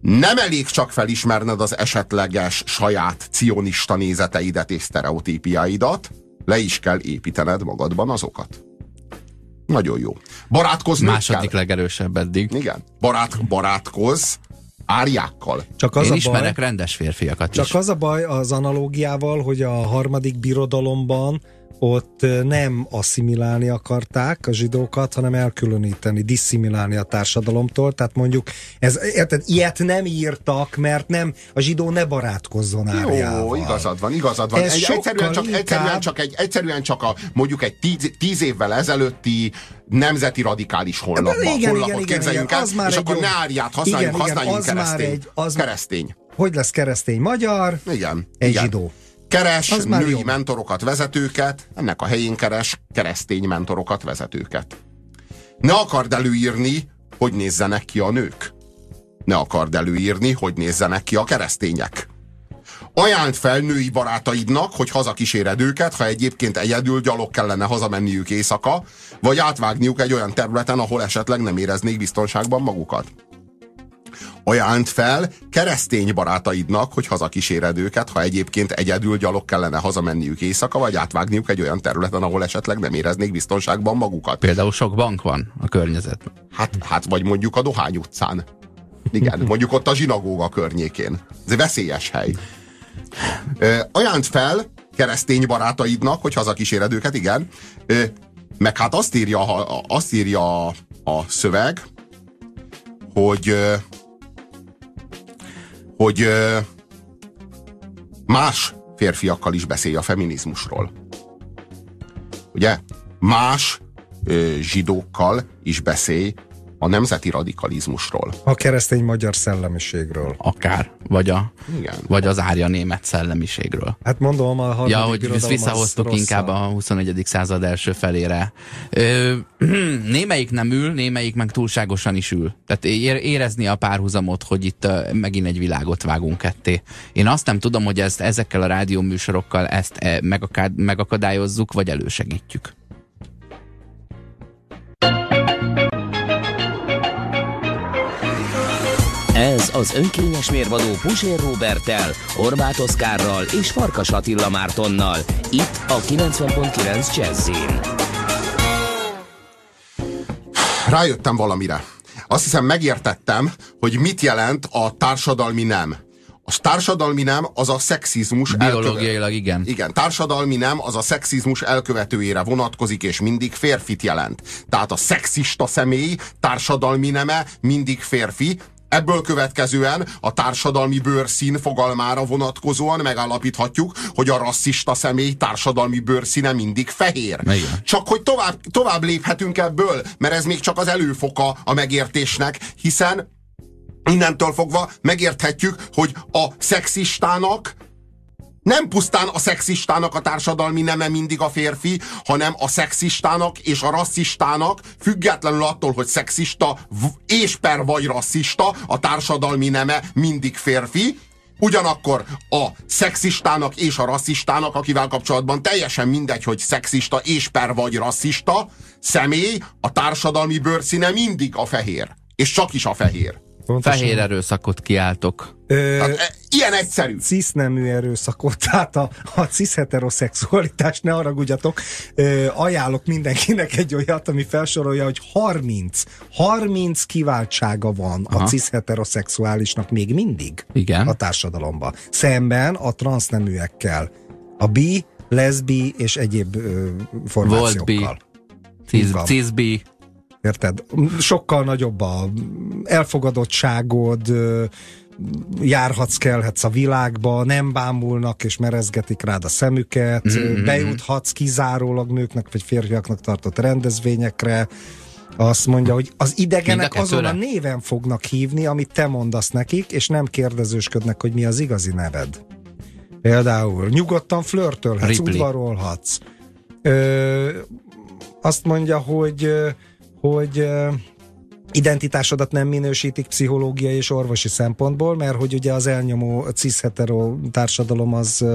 Nem elég csak felismerned az esetleges saját cionista nézeteidet és sztereotípiáidat, le is kell építened magadban azokat. Nagyon jó. Barátkozz Második kell. legerősebb eddig. Igen. Barát, barátkozz árjákkal. Csak az Én a ismerek baj, rendes férfiakat Csak is. az a baj az analógiával, hogy a harmadik birodalomban ott nem asszimilálni akarták a zsidókat, hanem elkülöníteni, disszimilálni a társadalomtól. Tehát mondjuk, ez, érted, ilyet nem írtak, mert nem, a zsidó ne barátkozzon Jó, igazad van, igazad van. Ez egy, egyszerűen, csak, inkább... egyszerűen, csak egy, egyszerűen csak a, mondjuk egy tíz, tíz évvel ezelőtti nemzeti radikális honlapba, igen, honlapot igen, képzeljünk igen, el, az már és akkor jó... ne árját használjunk, igen, használjunk igen, az keresztény. Már egy, az keresztény. Hogy lesz keresztény magyar? Igen. Egy igen. zsidó. Keres az női jobb. mentorokat, vezetőket, ennek a helyén keres keresztény mentorokat, vezetőket. Ne akard előírni, hogy nézzenek ki a nők. Ne akard előírni, hogy nézzenek ki a keresztények. Ajánld fel női barátaidnak, hogy hazakíséred őket, ha egyébként egyedül gyalog kellene hazamenniük éjszaka, vagy átvágniuk egy olyan területen, ahol esetleg nem éreznék biztonságban magukat ajánlt fel keresztény barátaidnak, hogy hazakíséred őket, ha egyébként egyedül gyalog kellene hazamenniük éjszaka, vagy átvágniuk egy olyan területen, ahol esetleg nem éreznék biztonságban magukat. Például sok bank van a környezetben. Hát, hát vagy mondjuk a Dohány utcán. Igen, (laughs) mondjuk ott a zsinagóga környékén. Ez egy veszélyes hely. Ö, ajánlt fel keresztény barátaidnak, hogy hazakíséred őket, igen. Ö, meg hát azt írja, azt írja a szöveg, hogy hogy más férfiakkal is beszélj a feminizmusról. Ugye? Más zsidókkal is beszélj a nemzeti radikalizmusról. A keresztény magyar szellemiségről. Akár. Vagy, a, Igen. vagy az árja német szellemiségről. Hát mondom, a Ja, hogy visszahoztuk inkább a 21. század első felére. Ö, (clears throat) némelyik nem ül, némelyik meg túlságosan is ül. Tehát érezni a párhuzamot, hogy itt megint egy világot vágunk ketté. Én azt nem tudom, hogy ezt ezekkel a rádióműsorokkal ezt e, megakadályozzuk, vagy elősegítjük. Ez az önkényes mérvadó Pusér Robertel, Horváth Oszkárral és Farkas Attila Mártonnal. Itt a 90.9 Jazzin. Rájöttem valamire. Azt hiszem megértettem, hogy mit jelent a társadalmi nem. A társadalmi nem az a szexizmus Biológiailag elkövet... igen. Igen, társadalmi nem az a szexizmus elkövetőjére vonatkozik, és mindig férfit jelent. Tehát a szexista személy társadalmi neme mindig férfi, Ebből következően a társadalmi bőrszín fogalmára vonatkozóan megállapíthatjuk, hogy a rasszista személy társadalmi bőrszíne mindig fehér. Igen. Csak hogy tovább, tovább léphetünk ebből, mert ez még csak az előfoka a megértésnek, hiszen innentől fogva megérthetjük, hogy a szexistának nem pusztán a szexistának a társadalmi neme mindig a férfi, hanem a szexistának és a rasszistának, függetlenül attól, hogy szexista és per vagy rasszista, a társadalmi neme mindig férfi, Ugyanakkor a szexistának és a rasszistának, akivel kapcsolatban teljesen mindegy, hogy szexista és per vagy rasszista, személy, a társadalmi bőrszíne mindig a fehér. És csak is a fehér. Pontosan. Fehér erőszakot kiáltok. Ö, tehát, e, ilyen egyszerű. Cisznemű erőszakot, tehát a, a cisz-heteroszexualitás, ne haragudjatok, ö, ajánlok mindenkinek egy olyat, ami felsorolja, hogy 30, 30 kiváltsága van Aha. a cisz-heteroszexuálisnak még mindig Igen. a társadalomban. Szemben a transzneműekkel. A bi, leszbi és egyéb ö, formációkkal. Volt bi, cis-bi, Érted? Sokkal nagyobb a elfogadottságod, járhatsz, kelhetsz a világba, nem bámulnak és merezgetik rád a szemüket, mm-hmm. bejuthatsz kizárólag nőknek vagy férfiaknak tartott rendezvényekre, azt mondja, hogy az idegenek azon a néven fognak hívni, amit te mondasz nekik, és nem kérdezősködnek, hogy mi az igazi neved. Például nyugodtan flörtölhetsz, udvarolhatsz Ö, azt mondja, hogy, hogy identitásodat nem minősítik pszichológiai és orvosi szempontból, mert hogy ugye az elnyomó cis-hetero társadalom az,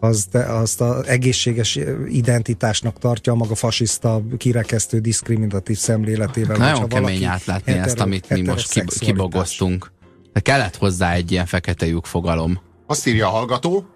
az azt az egészséges identitásnak tartja maga fasiszta, kirekesztő, diszkriminatív szemléletével. Nagyon kemény átlátni hetero, ezt, amit mi most kibogoztunk. De kellett hozzá egy ilyen fekete lyuk fogalom. Azt írja a hallgató,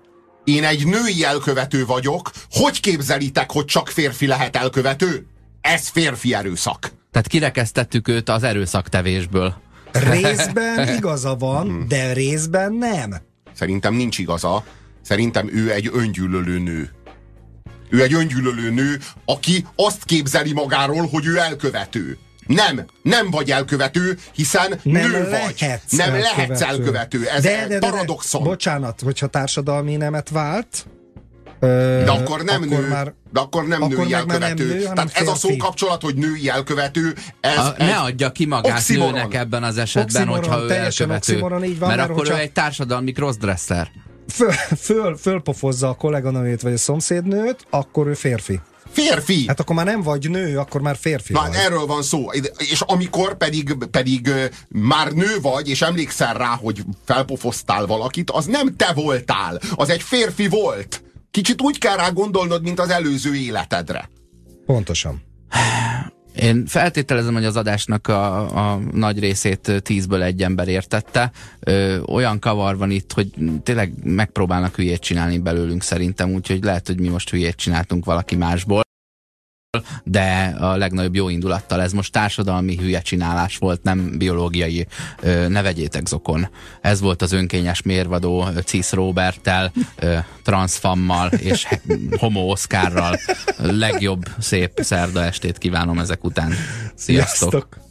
én egy női elkövető vagyok, hogy képzelitek, hogy csak férfi lehet elkövető? Ez férfi erőszak. Tehát kirekesztettük őt az erőszaktevésből. Részben (laughs) igaza van, de részben nem. Szerintem nincs igaza. Szerintem ő egy öngyűlölő nő. Ő egy öngyűlölő nő, aki azt képzeli magáról, hogy ő elkövető. Nem, nem vagy elkövető, hiszen nem nő vagy. Nem elkövető. lehetsz elkövető. Ez de, de, de, paradoxon. De, bocsánat, hogyha társadalmi nemet vált, de akkor nem akkor nő. Már, de akkor nem akkor női elkövető. Nem nő, Tehát ez a szó kapcsolat, hogy női elkövető, ez, a, ez Ne adja ki magát oximoron. nőnek ebben az esetben, oximoron, hogyha ő elkövető. Van, mert, mert akkor hogyha... ő egy társadalmi crossdresser. Föl, föl, fölpofozza a kolléganőjét vagy a szomszédnőt, akkor ő férfi. Férfi! Hát akkor már nem vagy nő, akkor már férfi Na, vagy. erről van szó. És amikor pedig, pedig már nő vagy, és emlékszel rá, hogy felpofoztál valakit, az nem te voltál, az egy férfi volt. Kicsit úgy kell rá gondolnod, mint az előző életedre. Pontosan. Én feltételezem, hogy az adásnak a, a nagy részét tízből egy ember értette. Ö, olyan kavar van itt, hogy tényleg megpróbálnak hülyét csinálni belőlünk szerintem, úgyhogy lehet, hogy mi most hülyét csináltunk valaki másból de a legnagyobb jó indulattal ez most társadalmi hülye csinálás volt, nem biológiai, ne vegyétek zokon. Ez volt az önkényes mérvadó Cis Roberttel, Transfammal és Homo Oscarral. Legjobb szép szerda estét kívánom ezek után. Sziasztok! Sziasztok.